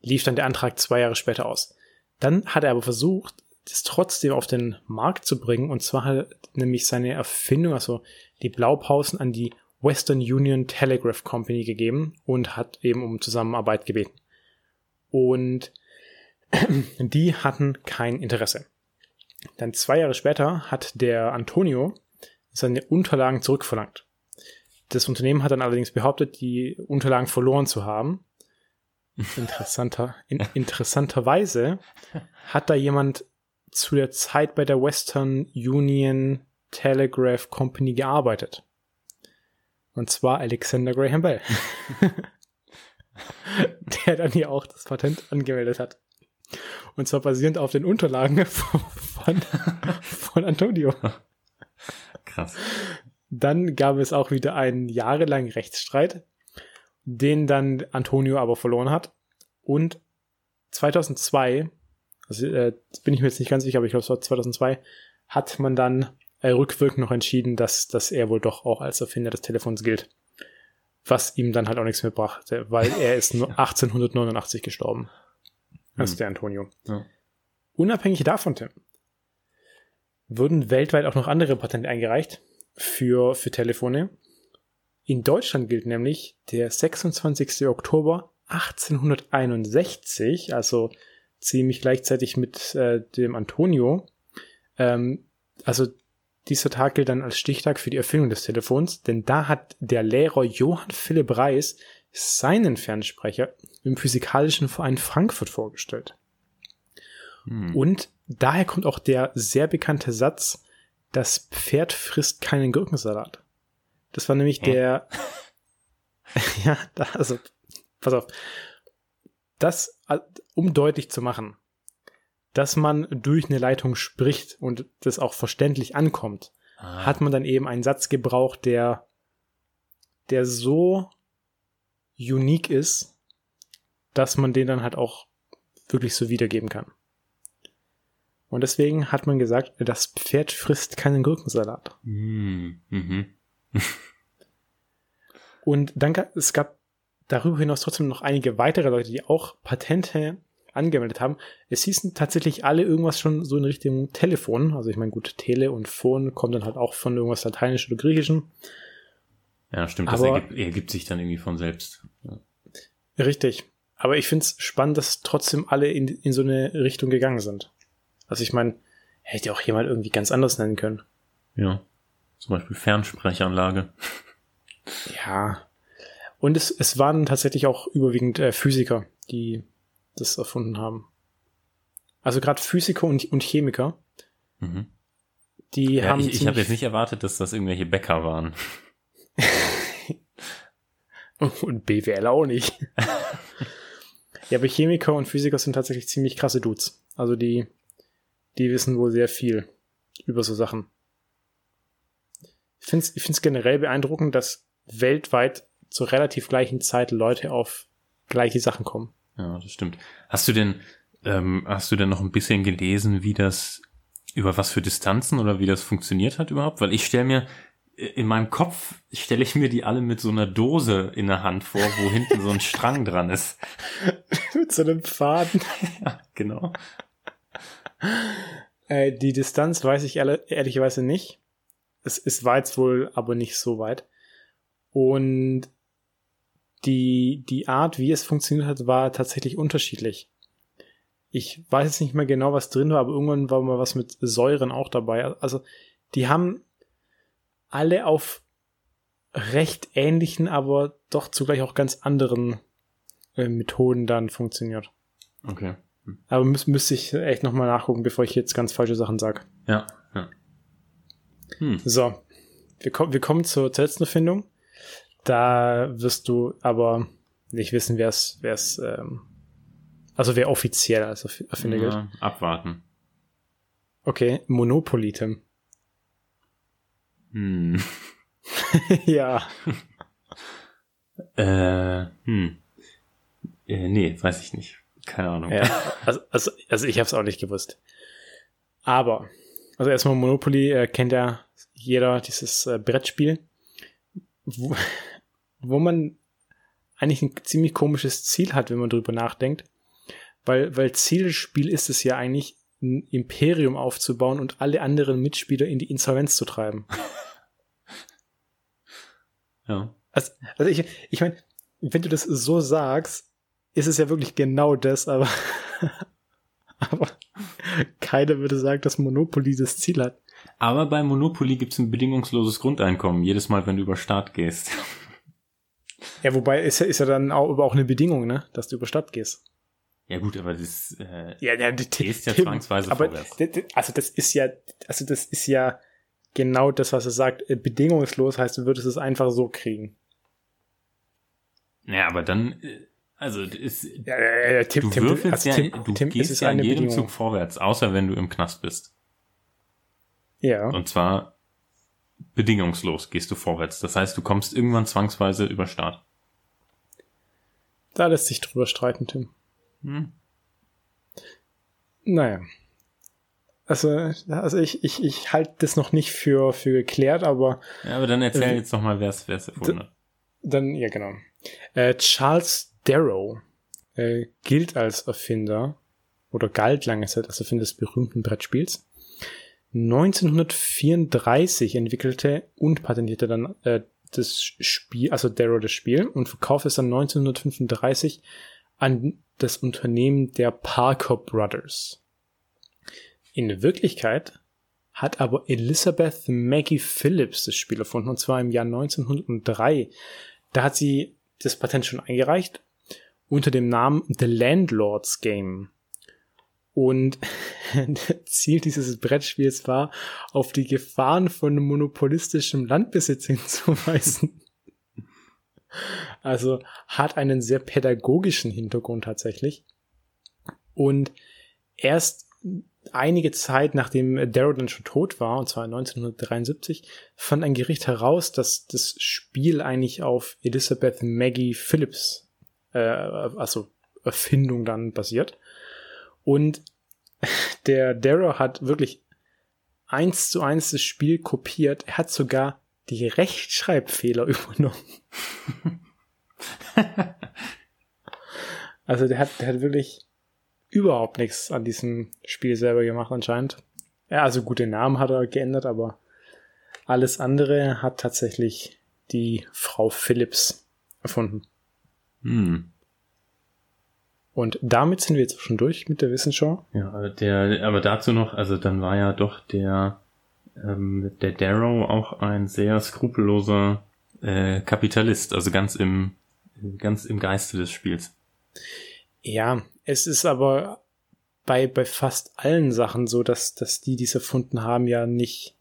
lief dann der Antrag zwei Jahre später aus. Dann hat er aber versucht, das trotzdem auf den Markt zu bringen. Und zwar hat er nämlich seine Erfindung, also die Blaupausen an die Western Union Telegraph Company gegeben und hat eben um Zusammenarbeit gebeten. Und [clears throat] die hatten kein Interesse. Dann zwei Jahre später hat der Antonio seine Unterlagen zurückverlangt. Das Unternehmen hat dann allerdings behauptet, die Unterlagen verloren zu haben. Interessanter, in, interessanterweise hat da jemand zu der Zeit bei der Western Union Telegraph Company gearbeitet. Und zwar Alexander Graham Bell. [laughs] der dann hier auch das Patent angemeldet hat. Und zwar basierend auf den Unterlagen [laughs] von, von Antonio. Krass. Dann gab es auch wieder einen jahrelangen Rechtsstreit, den dann Antonio aber verloren hat. Und 2002, also äh, bin ich mir jetzt nicht ganz sicher, aber ich glaube es war 2002, hat man dann äh, rückwirkend noch entschieden, dass, dass er wohl doch auch als Erfinder des Telefons gilt. Was ihm dann halt auch nichts mehr brachte, weil er ist nur [laughs] 1889 gestorben. Also der Antonio. Ja. Unabhängig davon, Tim, wurden weltweit auch noch andere Patente eingereicht für, für Telefone. In Deutschland gilt nämlich der 26. Oktober 1861, also ziemlich gleichzeitig mit äh, dem Antonio. Ähm, also dieser Tag gilt dann als Stichtag für die Erfindung des Telefons, denn da hat der Lehrer Johann Philipp Reis seinen Fernsprecher im Physikalischen Verein Frankfurt vorgestellt. Hm. Und daher kommt auch der sehr bekannte Satz, das Pferd frisst keinen Gurkensalat. Das war nämlich Hä? der, [laughs] ja, da, also, pass auf. Das, um deutlich zu machen, dass man durch eine Leitung spricht und das auch verständlich ankommt, ah. hat man dann eben einen Satz gebraucht, der, der so unique ist, dass man den dann halt auch wirklich so wiedergeben kann. Und deswegen hat man gesagt, das Pferd frisst keinen Gurkensalat. Mm, mhm. [laughs] und dann gab es gab darüber hinaus trotzdem noch einige weitere Leute, die auch Patente angemeldet haben. Es hießen tatsächlich alle irgendwas schon so in Richtung Telefon. Also ich meine, gut, Tele und Phone kommt dann halt auch von irgendwas Lateinisch oder Griechischen. Ja, stimmt, das Aber, ergibt, ergibt, sich dann irgendwie von selbst. Ja. Richtig. Aber ich finde es spannend, dass trotzdem alle in, in so eine Richtung gegangen sind. Also ich meine, hätte auch jemand irgendwie ganz anders nennen können. Ja. Zum Beispiel Fernsprechanlage. Ja. Und es, es waren tatsächlich auch überwiegend äh, Physiker, die das erfunden haben. Also gerade Physiker und, und Chemiker. Mhm. Die ja, haben. Ich, ich habe jetzt nicht erwartet, dass das irgendwelche Bäcker waren. [laughs] und BWL auch nicht. [laughs] ja, aber Chemiker und Physiker sind tatsächlich ziemlich krasse Dudes. Also die, die wissen wohl sehr viel über so Sachen. Ich finde es ich find's generell beeindruckend, dass weltweit zur relativ gleichen Zeit Leute auf gleiche Sachen kommen. Ja, das stimmt. Hast du denn, ähm, hast du denn noch ein bisschen gelesen, wie das, über was für Distanzen oder wie das funktioniert hat überhaupt? Weil ich stelle mir, äh, in meinem Kopf stelle ich mir die alle mit so einer Dose in der Hand vor, wo hinten so ein [laughs] Strang dran ist. [laughs] mit so einem Faden. [laughs] ja, genau. Äh, die Distanz weiß ich ehrlich, ehrlicherweise nicht. Es, es war jetzt wohl aber nicht so weit. Und die, die Art, wie es funktioniert hat, war tatsächlich unterschiedlich. Ich weiß jetzt nicht mehr genau, was drin war, aber irgendwann war mal was mit Säuren auch dabei. Also, die haben alle auf recht ähnlichen, aber doch zugleich auch ganz anderen äh, Methoden dann funktioniert. Okay. Aber müß, müsste ich echt nochmal nachgucken, bevor ich jetzt ganz falsche Sachen sage. Ja. Hm. So, wir, kommen wir kommen zur, zur letzten Erfindung. Da wirst du aber nicht wissen, wer es, wer es, ähm, also wer offiziell als Erfinder ja, gilt. Abwarten. Okay, Monopoly, Tim. Hm. [laughs] ja. äh, hm. Äh, nee, weiß ich nicht. Keine Ahnung. Ja, also, also, also ich habe es auch nicht gewusst. Aber, also erstmal Monopoly äh, kennt ja jeder dieses äh, Brettspiel wo, [laughs] wo man eigentlich ein ziemlich komisches Ziel hat, wenn man drüber nachdenkt. Weil, weil Ziel des Spiels ist es ja eigentlich, ein Imperium aufzubauen und alle anderen Mitspieler in die Insolvenz zu treiben. [laughs] Ja. Also, also ich, ich meine, wenn du das so sagst, ist es ja wirklich genau das, aber, [laughs] aber [laughs] keiner würde sagen, dass Monopoly das Ziel hat. Aber bei Monopoly gibt es ein bedingungsloses Grundeinkommen, jedes Mal, wenn du über Staat gehst. Ja, wobei ist ja, ist ja dann auch, auch eine Bedingung, ne, dass du über Stadt gehst. Ja gut, aber das äh, ja, ja, die, ist ja zwangsweise aber, vorwärts. Also das ist ja, also das ist ja genau das, was er sagt. Äh, bedingungslos heißt, du würdest es einfach so kriegen. Ja, aber dann, äh, also ist, ja, ja, ja, Tim, du Tim, würfelst also ja, Tim, du Tim, gehst ja in jedem Bedingung. Zug vorwärts, außer wenn du im Knast bist. Ja. Und zwar bedingungslos gehst du vorwärts. Das heißt, du kommst irgendwann zwangsweise über Start. Da lässt sich drüber streiten, Tim. Hm. Naja. Also, also ich, ich, ich halte das noch nicht für, für geklärt, aber. Ja, aber dann erzähl äh, jetzt noch mal, wer es erfunden hat. Dann, ja, genau. Äh, Charles Darrow äh, gilt als Erfinder oder galt lange Zeit als Erfinder des berühmten Brettspiels. 1934 entwickelte und patentierte dann äh, das Spiel, also Darrow das Spiel und verkaufte es dann 1935 an das Unternehmen der Parker Brothers. In Wirklichkeit hat aber Elizabeth Maggie Phillips das Spiel erfunden, und zwar im Jahr 1903. Da hat sie das Patent schon eingereicht unter dem Namen The Landlord's Game. Und [laughs] Ziel dieses Brettspiels war, auf die Gefahren von monopolistischem Landbesitz hinzuweisen. Also hat einen sehr pädagogischen Hintergrund tatsächlich. Und erst einige Zeit nachdem Darrow dann schon tot war, und zwar 1973, fand ein Gericht heraus, dass das Spiel eigentlich auf Elizabeth Maggie Phillips, äh, also Erfindung dann basiert. Und der Darrow hat wirklich eins zu eins das Spiel kopiert. Er hat sogar die Rechtschreibfehler [laughs] übernommen. also der hat, der hat wirklich überhaupt nichts an diesem Spiel selber gemacht anscheinend. Ja, also gute Namen hat er geändert, aber alles andere hat tatsächlich die Frau Phillips erfunden. Hm. Und damit sind wir jetzt schon durch mit der Wissensschau. Ja, der, aber dazu noch, also dann war ja doch der, ähm, der Darrow auch ein sehr skrupelloser äh, Kapitalist, also ganz im, ganz im Geiste des Spiels. Ja, es ist aber bei, bei fast allen Sachen so, dass, dass die, die es erfunden haben, ja nicht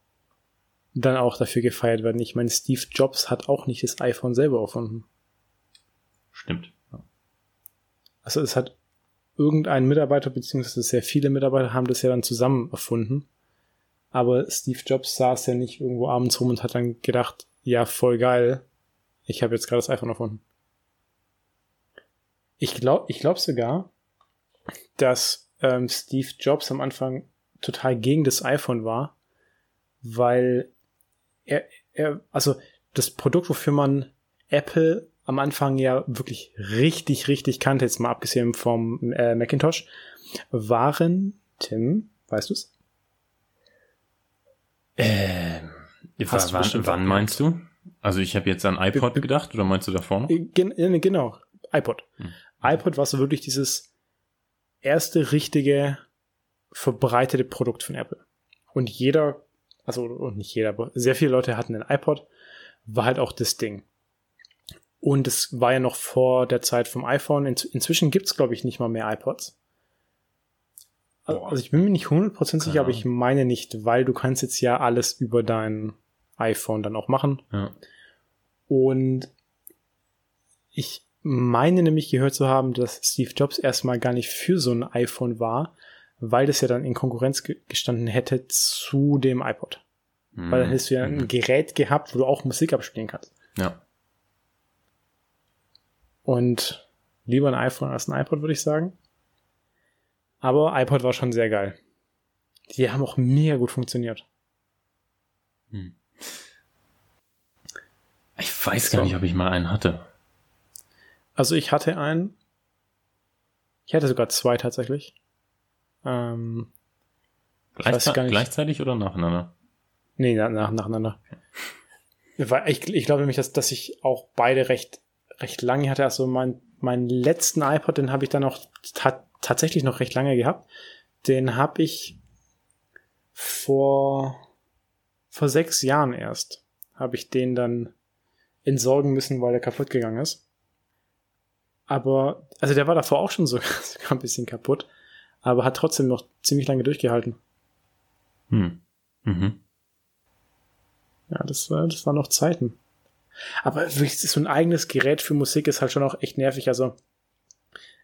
dann auch dafür gefeiert werden. Ich meine, Steve Jobs hat auch nicht das iPhone selber erfunden. Stimmt. Also es hat irgendein Mitarbeiter, beziehungsweise sehr viele Mitarbeiter haben das ja dann zusammen erfunden. Aber Steve Jobs saß ja nicht irgendwo abends rum und hat dann gedacht, ja, voll geil, ich habe jetzt gerade das iPhone erfunden. Ich glaube ich glaub sogar, dass ähm, Steve Jobs am Anfang total gegen das iPhone war, weil er, er, also das Produkt, wofür man Apple am Anfang ja wirklich richtig, richtig kannte, jetzt mal abgesehen vom äh, Macintosh, waren, Tim, weißt du's? Ähm, Hast wann, wann, wann meinst du? Also ich habe jetzt an iPod gedacht oder meinst du davor noch? Äh, gen äh, genau, iPod. Hm. iPod war so wirklich dieses erste richtige verbreitete Produkt von Apple. Und jeder, also und nicht jeder, aber sehr viele Leute hatten einen iPod, war halt auch das Ding. Und es war ja noch vor der Zeit vom iPhone. In, inzwischen gibt's glaube ich, nicht mal mehr iPods. Boah. Also ich bin mir nicht 100% sicher, aber ich meine nicht, weil du kannst jetzt ja alles über dein iPhone dann auch machen. Ja. Und ich meine nämlich gehört zu haben, dass Steve Jobs erstmal gar nicht für so ein iPhone war, weil das ja dann in Konkurrenz gestanden hätte zu dem iPod. Mhm. Weil dann hättest du ja ein mhm. Gerät gehabt, wo du auch Musik abspielen kannst. Ja. Und lieber ein iPhone als ein iPod, würde ich sagen. Aber iPod war schon sehr geil. Die haben auch mega gut funktioniert. Hm. Ich weiß so. gar nicht, ob ich mal einen hatte. Also ich hatte einen. Ich hatte sogar zwei tatsächlich. Ähm, Gleichze gleichzeitig oder nacheinander? Nee, nach, nacheinander. Okay. Ich, ich glaube nämlich, dass, dass ich auch beide recht, recht lange hatte. Also mein, meinen letzten iPod, den habe ich dann auch ta tatsächlich noch recht lange gehabt. Den habe ich vor, vor sechs Jahren erst, habe ich den dann entsorgen müssen, weil er kaputt gegangen ist. Aber, also der war davor auch schon sogar, [laughs] sogar ein bisschen kaputt, aber hat trotzdem noch ziemlich lange durchgehalten. Hm. Mhm. Ja, das war, das waren noch Zeiten. Aber so ein eigenes Gerät für Musik ist halt schon auch echt nervig. Also,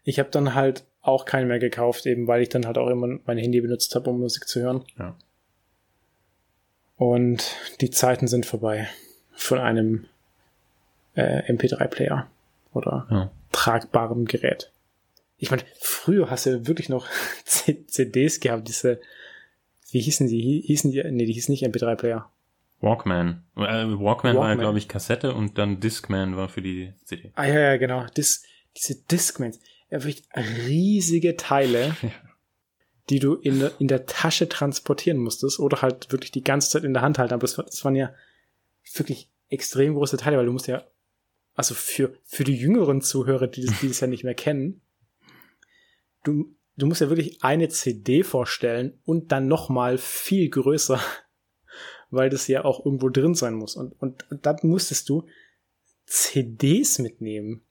ich habe dann halt auch keinen mehr gekauft, eben weil ich dann halt auch immer mein Handy benutzt habe, um Musik zu hören. Ja. Und die Zeiten sind vorbei von einem äh, MP3-Player oder ja tragbarem Gerät. Ich meine, früher hast du wirklich noch [laughs] CDs gehabt, diese, wie hießen die? Hießen die? Nee, die hießen nicht MP3-Player. Walkman. Äh, Walkman, Walkman, war ja, glaube ich, Kassette und dann Discman war für die CD. Ah ja, ja, genau. Dis, diese Discmans. Ja, wirklich riesige Teile, [laughs] ja. die du in der, in der Tasche transportieren musstest oder halt wirklich die ganze Zeit in der Hand halten. Aber das, das waren ja wirklich extrem große Teile, weil du musst ja also für, für die jüngeren Zuhörer, die das, die das ja nicht mehr kennen, du, du musst ja wirklich eine CD vorstellen und dann nochmal viel größer weil das ja auch irgendwo drin sein muss. Und, und, und dann musstest du CDs mitnehmen.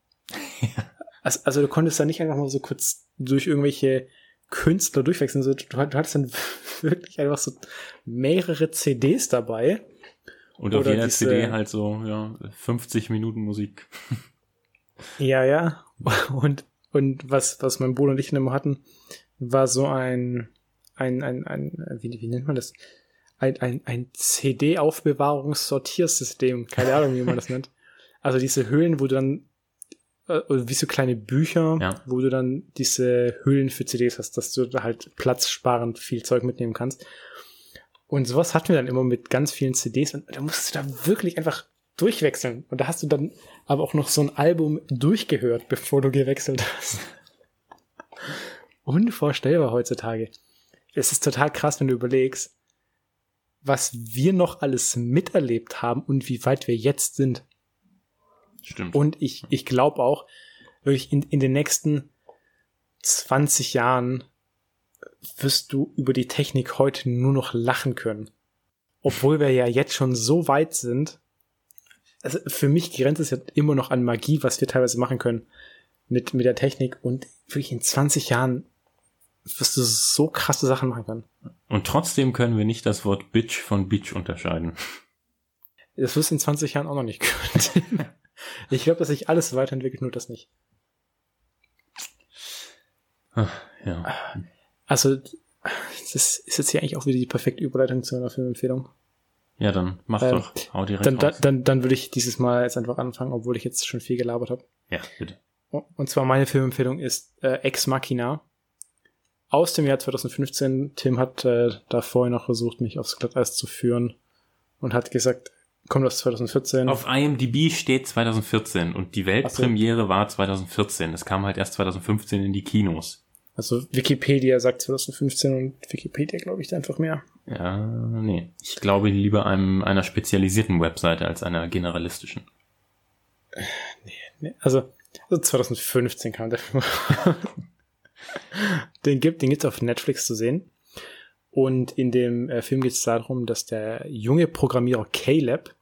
Ja. [laughs] Also, also du konntest da nicht einfach mal so kurz durch irgendwelche Künstler durchwechseln. Du, du hattest dann [laughs] wirklich einfach so mehrere CDs dabei. Und auf jeder diese, CD halt so, ja, 50 Minuten Musik. [laughs] Ja, ja. Und, und was, was mein Bruder und ich immer hatten, war so ein, ein, ein, ein, wie, wie nennt man das? Ein, ein, ein CD-Aufbewahrungssortiersystem. Keine Ahnung, wie man das nennt. [laughs] Also diese Höhlen, wo du dann, äh, wie so kleine Bücher, ja. wo du dann diese Höhlen für CDs hast, dass du da halt platzsparend viel Zeug mitnehmen kannst. Und sowas hatten wir dann immer mit ganz vielen CDs und da musstest du da wirklich einfach durchwechseln. Und da hast du dann aber auch noch so ein Album durchgehört, bevor du gewechselt hast. [laughs] Unvorstellbar heutzutage. Es ist total krass, wenn du überlegst, was wir noch alles miterlebt haben und wie weit wir jetzt sind. Stimmt. Und ich, ich glaube auch, wirklich in, in den nächsten 20 Jahren wirst du über die Technik heute nur noch lachen können. Obwohl wir ja jetzt schon so weit sind. Also für mich grenzt es ja immer noch an Magie, was wir teilweise machen können mit, mit der Technik. Und wirklich in 20 Jahren wirst du so krasse Sachen machen können. Und trotzdem können wir nicht das Wort Bitch von Bitch unterscheiden. Das wirst du in 20 Jahren auch noch nicht können. [laughs] Ich glaube, dass sich alles weiterentwickelt, nur das nicht. Ach, ja. Also, das ist jetzt hier eigentlich auch wieder die perfekte Überleitung zu einer Filmempfehlung. Ja, dann mach ähm, doch. Hau direkt dann, raus. dann, dann würde ich dieses Mal jetzt einfach anfangen, obwohl ich jetzt schon viel gelabert habe. Ja, bitte. Und zwar meine Filmempfehlung ist äh, Ex Machina aus dem Jahr 2015. Tim hat äh, da vorher noch versucht, mich aufs Glatteis zu führen und hat gesagt, Kommt aus 2014. Auf IMDb steht 2014 und die Weltpremiere so. war 2014. Es kam halt erst 2015 in die Kinos. Also Wikipedia sagt 2015 und Wikipedia glaube ich da einfach mehr. Ja, nee. Ich glaube lieber einem, einer spezialisierten Webseite als einer generalistischen. Nee, nee. Also, also 2015 kam der Film. [laughs] den gibt den gibt's auf Netflix zu sehen. Und in dem äh, Film geht es darum, dass der junge Programmierer Caleb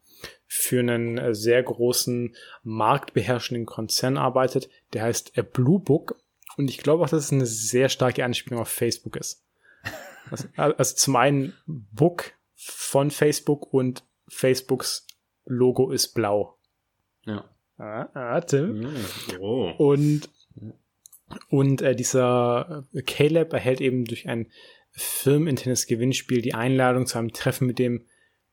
für einen äh, sehr großen marktbeherrschenden Konzern arbeitet, der heißt äh, Blue Book. Und ich glaube auch, dass es eine sehr starke Anspielung auf Facebook ist. [laughs] Also, also zum einen Book von Facebook und Facebooks Logo ist blau. Ja. Ah, ah Tim. Mm, oh. Und, und äh, dieser äh, Caleb erhält eben durch ein firmeninternes Gewinnspiel die Einladung zu einem Treffen mit dem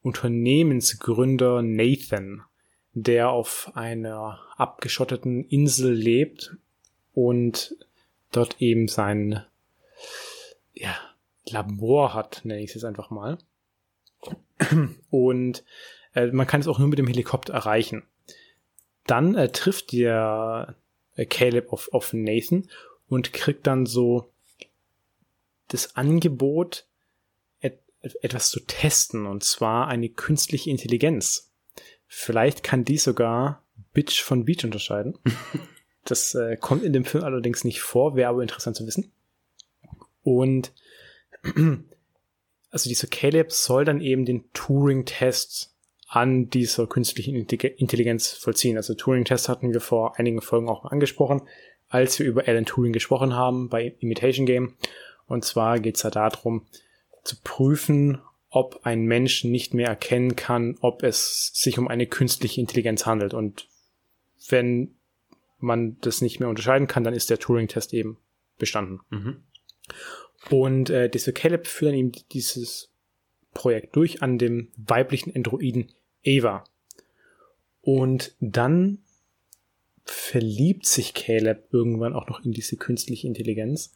Unternehmensgründer Nathan, der auf einer abgeschotteten Insel lebt und dort eben sein ja, Labor hat, nenne ich es jetzt einfach mal. Und äh, man kann es auch nur mit dem Helikopter erreichen. Dann äh, trifft der äh, Caleb auf, auf Nathan und kriegt dann so das Angebot, et etwas zu testen, und zwar eine künstliche Intelligenz. Vielleicht kann die sogar Bitch von Beach unterscheiden. [laughs] das äh, kommt in dem Film allerdings nicht vor, wäre aber interessant zu wissen. Und [clears throat] also dieser Caleb soll dann eben den Turing-Test an dieser künstlichen Intelligenz vollziehen. Also Turing-Test hatten wir vor einigen Folgen auch angesprochen, als wir über Alan Turing gesprochen haben bei Imitation Game. Und zwar geht es ja darum, zu prüfen, ob ein Mensch nicht mehr erkennen kann, ob es sich um eine künstliche Intelligenz handelt. Und wenn man das nicht mehr unterscheiden kann, dann ist der Turing-Test eben bestanden. Mhm. Und äh, diese Caleb führt dann eben dieses Projekt durch an dem weiblichen Androiden Eva. Und dann verliebt sich Caleb irgendwann auch noch in diese künstliche Intelligenz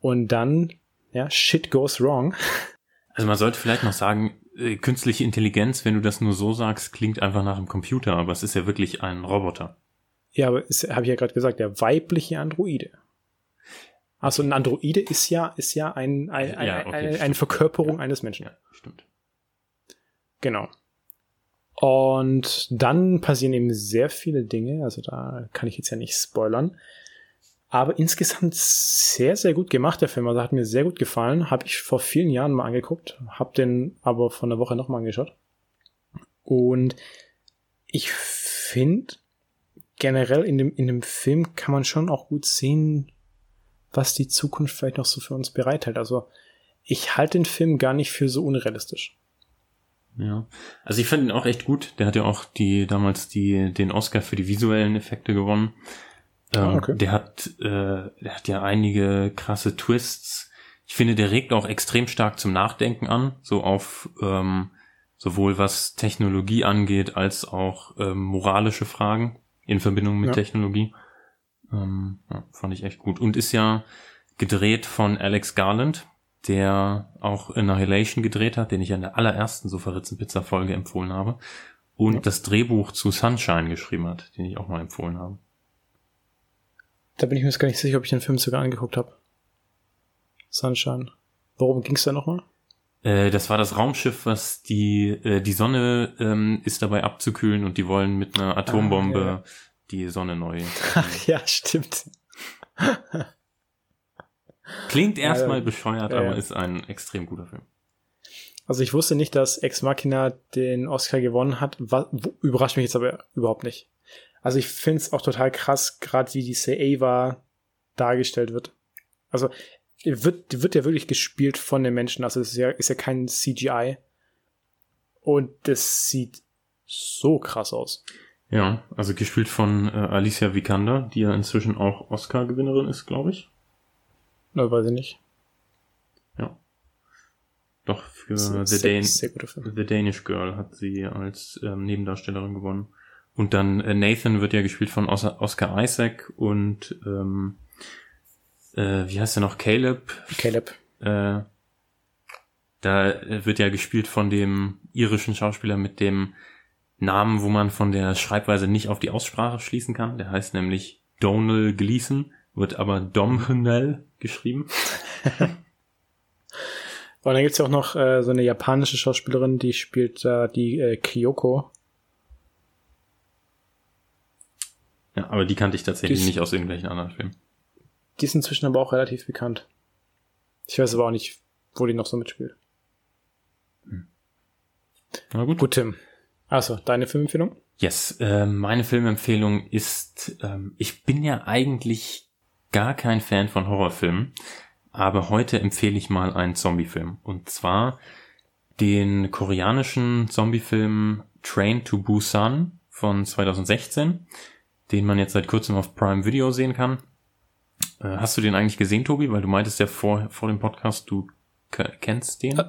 und dann, ja, shit goes wrong. Also man sollte vielleicht noch sagen, äh, künstliche Intelligenz, wenn du das nur so sagst, klingt einfach nach einem Computer, aber es ist ja wirklich ein Roboter. Ja, aber habe ich ja gerade gesagt, der weibliche Androide. Also ein Androide ist ja, ist ja ein, ein, ein, ja, okay, eine, eine Verkörperung ja. eines Menschen. Ja, stimmt. Genau. Und dann passieren eben sehr viele Dinge, also da kann ich jetzt ja nicht spoilern. Aber insgesamt sehr, sehr gut gemacht, der Film. Also hat mir sehr gut gefallen. Habe ich vor vielen Jahren mal angeguckt. Habe den aber vor einer Woche nochmal angeschaut. Und ich finde, generell in dem, in dem Film kann man schon auch gut sehen, was die Zukunft vielleicht noch so für uns bereithält. Also ich halte den Film gar nicht für so unrealistisch. Ja, also ich fand ihn auch echt gut. Der hat ja auch die damals die den Oscar für die visuellen Effekte gewonnen. Ähm, ah, okay. Der hat äh, der hat ja einige krasse Twists. Ich finde, der regt auch extrem stark zum Nachdenken an, so auf ähm, sowohl was Technologie angeht als auch ähm, moralische Fragen in Verbindung mit ja. Technologie. Ähm, ja, fand ich echt gut und ist ja gedreht von Alex Garland, der auch Annihilation gedreht hat, den ich in der allerersten so verritzen Pizza Folge empfohlen habe und ja. das Drehbuch zu Sunshine geschrieben hat, den ich auch mal empfohlen habe. Da bin ich mir jetzt gar nicht sicher, ob ich den Film sogar angeguckt habe. Sunshine. Worum ging es da nochmal? Äh, das war das Raumschiff, was die äh, die Sonne ähm, ist dabei abzukühlen und die wollen mit einer Atombombe ah, ja. die Sonne neu. [laughs] Ach, ja, stimmt. [laughs] Klingt erstmal ja, bescheuert, ja, aber ist ein extrem guter Film. Also ich wusste nicht, dass Ex Machina den Oscar gewonnen hat. Was, überrascht mich jetzt aber überhaupt nicht. Also ich finde es auch total krass, gerade wie diese Ava dargestellt wird. Also wird, wird ja wirklich gespielt von den Menschen. Also es ist ja, ist ja kein CGI. Und das sieht so krass aus. Ja, also gespielt von äh, Alicia Vikander, die ja inzwischen auch Oscar-Gewinnerin ist, glaube ich. Na, weiß ich nicht. Ja. Doch, für sehr, The, Dan sehr The Danish Girl hat sie als ähm, Nebendarstellerin gewonnen. Und dann äh, Nathan wird ja gespielt von Oscar Isaac und ähm, äh, wie heißt er noch? Caleb. Caleb. Äh, da wird ja gespielt von dem irischen Schauspieler mit dem Namen, wo man von der Schreibweise nicht auf die Aussprache schließen kann. Der heißt nämlich Donal Gleason wird aber Domhnall geschrieben. Und dann gibt's ja auch noch äh, so eine japanische Schauspielerin, die spielt äh, die äh, Kyoko. Ja, aber die kannte ich tatsächlich die nicht aus irgendwelchen anderen Filmen. Die ist inzwischen aber auch relativ bekannt. Ich weiß aber auch nicht, wo die noch so mitspielt. Hm. Na gut. Gut, Tim. Also, deine Filmempfehlung? Yes, äh, meine Filmempfehlung ist, ähm, ich bin ja eigentlich gar kein Fan von Horrorfilmen, aber heute empfehle ich mal einen Zombiefilm. Und zwar den koreanischen Zombiefilm Train to Busan von 2016, den man jetzt seit kurzem auf Prime Video sehen kann. Äh, hast du den eigentlich gesehen, Tobi? Weil du meintest ja vor, vor dem Podcast, du kennst den.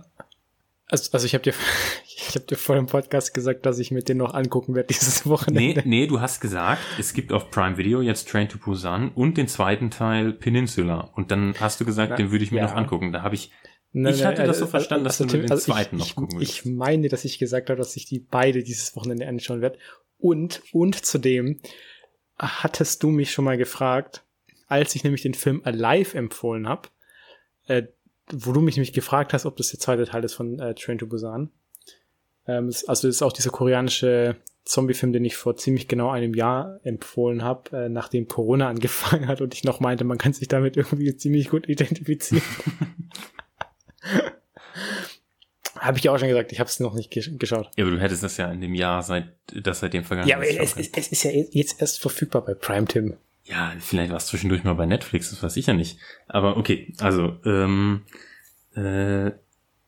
Also, also ich habe dir, [laughs] ich habe dir vor dem Podcast gesagt, dass ich mir den noch angucken werde dieses Wochenende. Nee, nee, du hast gesagt, es gibt auf Prime Video jetzt Train to Busan und den zweiten Teil Peninsula. Und dann hast du gesagt, Na, den würde ich mir ja. noch angucken. Da habe ich Nein, ich hatte nein, das so verstanden, also, dass du den also zweiten ich, noch gucken willst. Ich meine, dass ich gesagt habe, dass ich die beide dieses Wochenende anschauen werde. Und, und zudem hattest du mich schon mal gefragt, als ich nämlich den Film Alive empfohlen habe, äh, wo du mich nämlich gefragt hast, ob das der zweite Teil ist von äh, Train to Busan. Ähm, also das ist auch dieser koreanische Zombie-Film, den ich vor ziemlich genau einem Jahr empfohlen habe, äh, nachdem Corona [laughs] angefangen hat und ich noch meinte, man kann sich damit irgendwie ziemlich gut identifizieren. [laughs] habe ich ja auch schon gesagt, ich habe es noch nicht gesch geschaut. Ja, aber du hättest das ja in dem Jahr seit das seitdem vergangen Ja, aber es, es, es, ist ja jetzt erst verfügbar bei Prime Tim. Ja, vielleicht war es zwischendurch mal bei Netflix, das weiß ich ja nicht. Aber okay, also ähm, äh,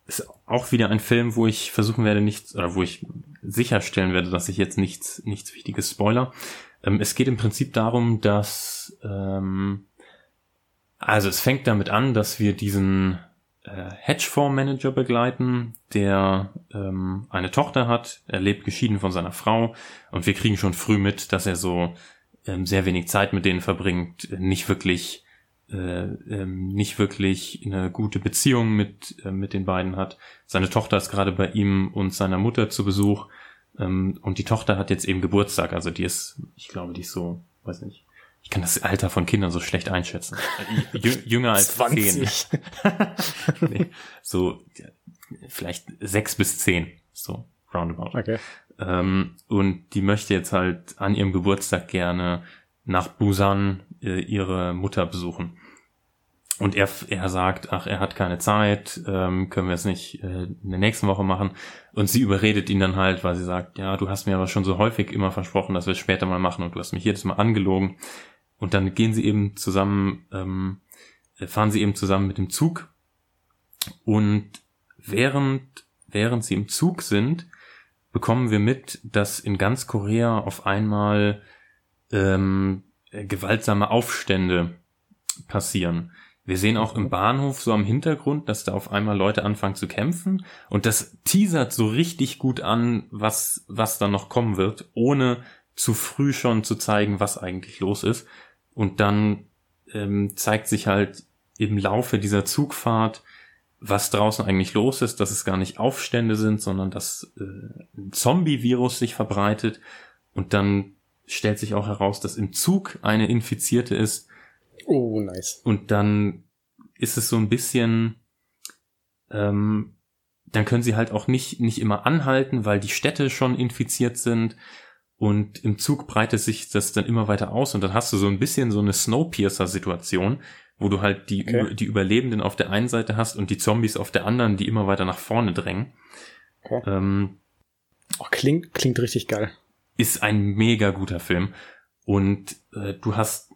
ist auch wieder ein Film, wo ich versuchen werde, nichts, oder wo ich sicherstellen werde, dass ich jetzt nichts, nichts Wichtiges spoiler. Ähm, es geht im Prinzip darum, dass ähm, also es fängt damit an, dass wir diesen äh, Hedgefondsmanager begleiten, der ähm, eine Tochter hat, er lebt geschieden von seiner Frau und wir kriegen schon früh mit, dass er so sehr wenig Zeit mit denen verbringt, nicht wirklich äh, ähm, nicht wirklich eine gute Beziehung mit äh, mit den beiden hat. Seine Tochter ist gerade bei ihm und seiner Mutter zu Besuch ähm, und die Tochter hat jetzt eben Geburtstag, also die ist, ich glaube, die ist so, weiß nicht, ich kann das Alter von Kindern so schlecht einschätzen. J jünger als 20. zehn. [laughs] nee, so vielleicht sechs bis zehn, so roundabout. Okay. Ähm, und die möchte jetzt halt an ihrem Geburtstag gerne nach Busan äh, ihre Mutter besuchen. und er, er sagt, ach, er hat keine Zeit, ähm, können wir es nicht äh, in der nächsten Woche machen. Und sie überredet ihn dann halt, weil sie sagt, ja, du hast mir aber schon so häufig immer versprochen, dass wir es später mal machen und du hast mich jedes Mal angelogen. Und dann gehen sie eben zusammen, ähm, fahren sie eben zusammen mit dem Zug. Und während, während sie im Zug sind, bekommen wir mit, dass in ganz Korea auf einmal ähm, gewaltsame Aufstände passieren. Wir sehen auch im Bahnhof so am Hintergrund, dass da auf einmal Leute anfangen zu kämpfen und das teasert so richtig gut an, was, was da noch kommen wird, ohne zu früh schon zu zeigen, was eigentlich los ist. Und dann ähm, zeigt sich halt im Laufe dieser Zugfahrt, was draußen eigentlich los ist, dass es gar nicht Aufstände sind, sondern dass äh, ein Zombie-Virus sich verbreitet. Und dann stellt sich auch heraus, dass im Zug eine Infizierte ist, Oh, nice. und dann ist es so ein bisschen, ähm, dann können sie halt auch nicht, nicht immer anhalten, weil die Städte schon infiziert sind. Und im Zug breitet sich das dann immer weiter aus und dann hast du so ein bisschen so eine Snowpiercer-Situation, wo du halt die, Okay. die Überlebenden auf der einen Seite hast und die Zombies auf der anderen, die immer weiter nach vorne drängen. Okay. Ähm, Oh, klingt, klingt richtig geil. ist ein mega guter Film. Und äh, du hast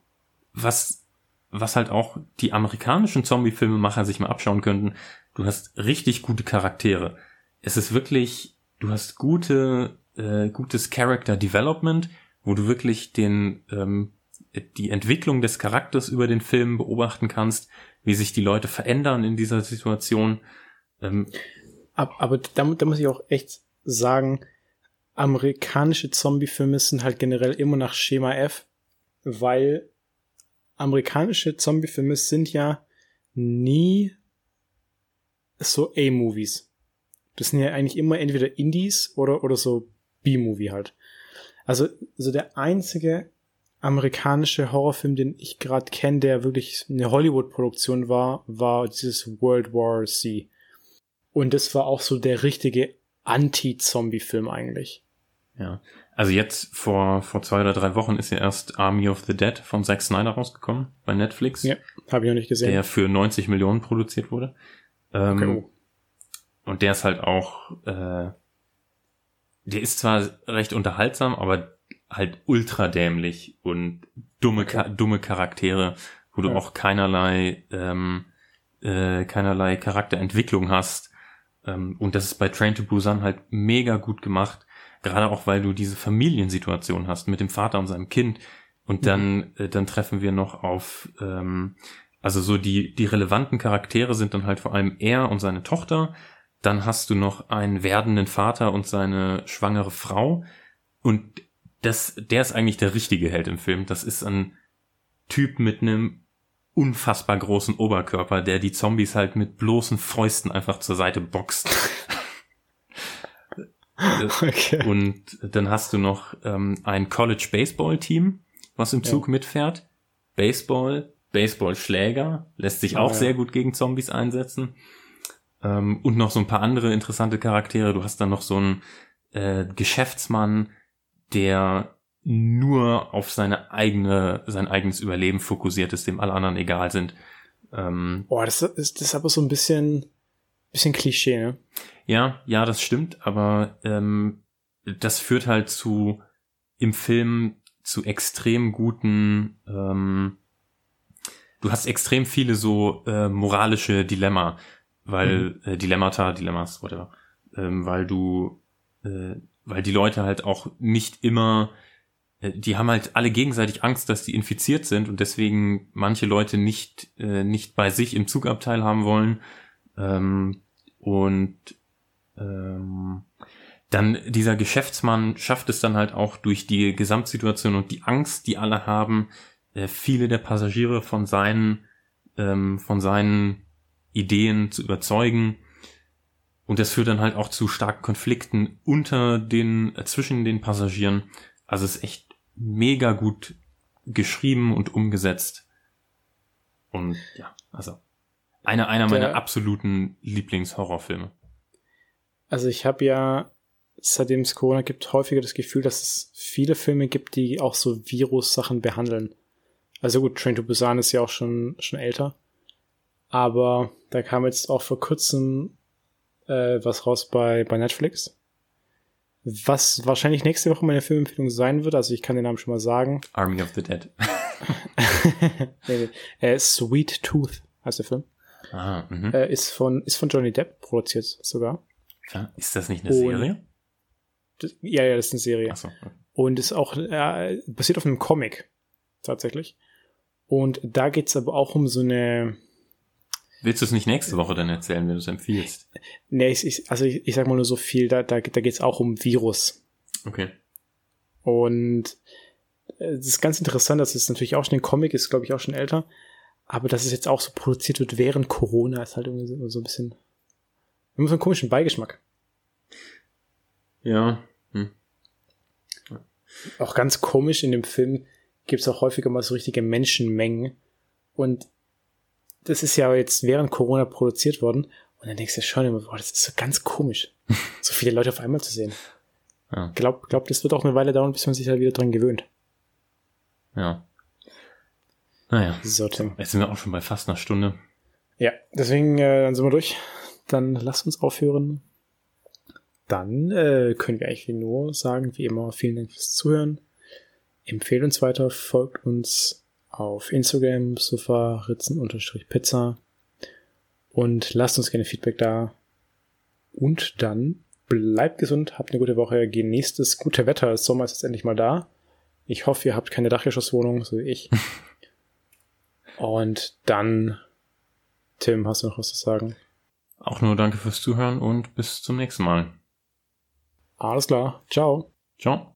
was, was halt auch die amerikanischen Zombie-Filmemacher sich mal abschauen könnten. Du hast richtig gute Charaktere. Es ist wirklich, du hast gute, äh, gutes Character Development, wo du wirklich den, ähm, die Entwicklung des Charakters über den Film beobachten kannst, wie sich die Leute verändern in dieser Situation. Ähm, Aber, aber da, da muss ich auch echt sagen, amerikanische Zombie-Filme sind halt generell immer nach Schema F, weil amerikanische Zombie-Filme sind ja nie so A-Movies. Das sind ja eigentlich immer entweder Indies oder, oder so B-Movie halt. Also, so der einzige amerikanische Horrorfilm, den ich gerade kenne, der wirklich eine Hollywood-Produktion war, war dieses World War C. Und das war auch so der richtige Anti-Zombie-Film eigentlich. Ja. Also jetzt vor, vor zwei oder drei Wochen ist ja erst Army of the Dead von Zack Snyder rausgekommen bei Netflix, Ja, habe ich noch nicht gesehen. der für 90 Millionen produziert wurde. Ähm, Okay, oh. Und der ist halt auch, äh, der ist zwar recht unterhaltsam, aber halt ultra dämlich und dumme, Ka dumme Charaktere, wo du Ja. auch keinerlei, ähm, äh, keinerlei Charakterentwicklung hast. Ähm, und das ist bei Train to Busan halt mega gut gemacht. Gerade auch, weil du diese Familiensituation hast mit dem Vater und seinem Kind. Und dann, äh, dann treffen wir noch auf, ähm, also so die, die relevanten Charaktere sind dann halt vor allem er und seine Tochter. Dann hast du noch einen werdenden Vater und seine schwangere Frau. Und das, der ist eigentlich der richtige Held im Film. Das ist ein Typ mit einem unfassbar großen Oberkörper, der die Zombies halt mit bloßen Fäusten einfach zur Seite boxt. [laughs] Okay. Und dann hast du noch ähm, ein College Baseball Team, was im Ja. Zug mitfährt. Baseball, Baseballschläger, lässt sich auch Ah, ja. sehr gut gegen Zombies einsetzen. Ähm, und noch so ein paar andere interessante Charaktere. Du hast dann noch so einen äh, Geschäftsmann, der nur auf seine eigene, sein eigenes Überleben fokussiert ist, dem alle anderen egal sind. Ähm, Boah, das ist, das ist aber so ein bisschen, bisschen Klischee, ne? Ja, ja, das stimmt, aber ähm, das führt halt zu im Film zu extrem guten. Ähm, du hast extrem viele so äh, moralische Dilemma, weil äh, Dilemmata, Dilemmas, whatever, ähm, weil du, äh, weil die Leute halt auch nicht immer äh, die haben halt alle gegenseitig Angst, dass die infiziert sind und deswegen manche Leute nicht, äh, nicht bei sich im Zugabteil haben wollen. Ähm, und ähm, dann dieser Geschäftsmann schafft es dann halt auch durch die Gesamtsituation und die Angst, die alle haben, äh, viele der Passagiere von seinen, ähm, von seinen Ideen zu überzeugen. Und das führt dann halt auch zu starken Konflikten unter den, äh, zwischen den Passagieren. Also es ist echt mega gut geschrieben und umgesetzt. Und ja, also einer, einer meiner Der- absoluten Lieblingshorrorfilme. Also ich habe ja, seitdem es Corona gibt, häufiger das Gefühl, dass es viele Filme gibt, die auch so Virus-Sachen behandeln. Also gut, Train to Busan ist ja auch schon, schon älter. Aber da kam jetzt auch vor kurzem äh, was raus bei, bei Netflix. Was wahrscheinlich nächste Woche meine Filmempfehlung sein wird, also ich kann den Namen schon mal sagen. [laughs] Army of the Dead. nee, nee. Äh, Sweet Tooth heißt der Film. Ah, mhm. Äh, ist, von, ist von Johnny Depp produziert sogar. Ja, Ist das nicht eine Und- Serie? Das, ja, ja, das ist eine Serie. Achso. Und ist auch äh, basiert auf einem Comic. Tatsächlich. Und da geht's aber auch um so eine. Willst du es nicht nächste Woche dann erzählen, wenn du es empfiehlst? Nee, ich, ich, also ich, ich sag mal nur so viel, da, da, da geht's auch um Virus. Okay. Und äh, es ist ganz interessant, dass es natürlich auch schon ein Comic ist, glaube ich, auch schon älter. Aber dass es jetzt auch so produziert wird während Corona, ist halt irgendwie so, so ein bisschen. Immer so einen komischen Beigeschmack. Ja. Hm. Auch ganz komisch in dem Film gibt's auch häufiger mal so richtige Menschenmengen. Und das ist ja jetzt während Corona produziert worden. Und dann denkst du schon immer, boah, das ist so ganz komisch, [laughs] so viele Leute auf einmal zu sehen. Ja. Glaub, glaub, das wird auch eine Weile dauern, bis man sich da wieder dran gewöhnt. Ja. Naja. So, Tim. Jetzt sind wir auch schon bei fast einer Stunde. Ja, deswegen, äh, dann sind wir durch. Dann lass uns aufhören. Dann äh, können wir eigentlich nur sagen, wie immer, vielen Dank fürs Zuhören. Empfehlt uns weiter, folgt uns auf Instagram, sofaritzen-pizza und lasst uns gerne Feedback da. Und dann bleibt gesund, habt eine gute Woche, genießt das gute Wetter. Das Sommer ist jetzt endlich mal da. Ich hoffe, ihr habt keine Dachgeschosswohnung, so wie ich. [laughs] Und dann, Tim, hast du noch was zu sagen? Auch nur danke fürs Zuhören und bis zum nächsten Mal. Alles klar. Ciao. Ciao.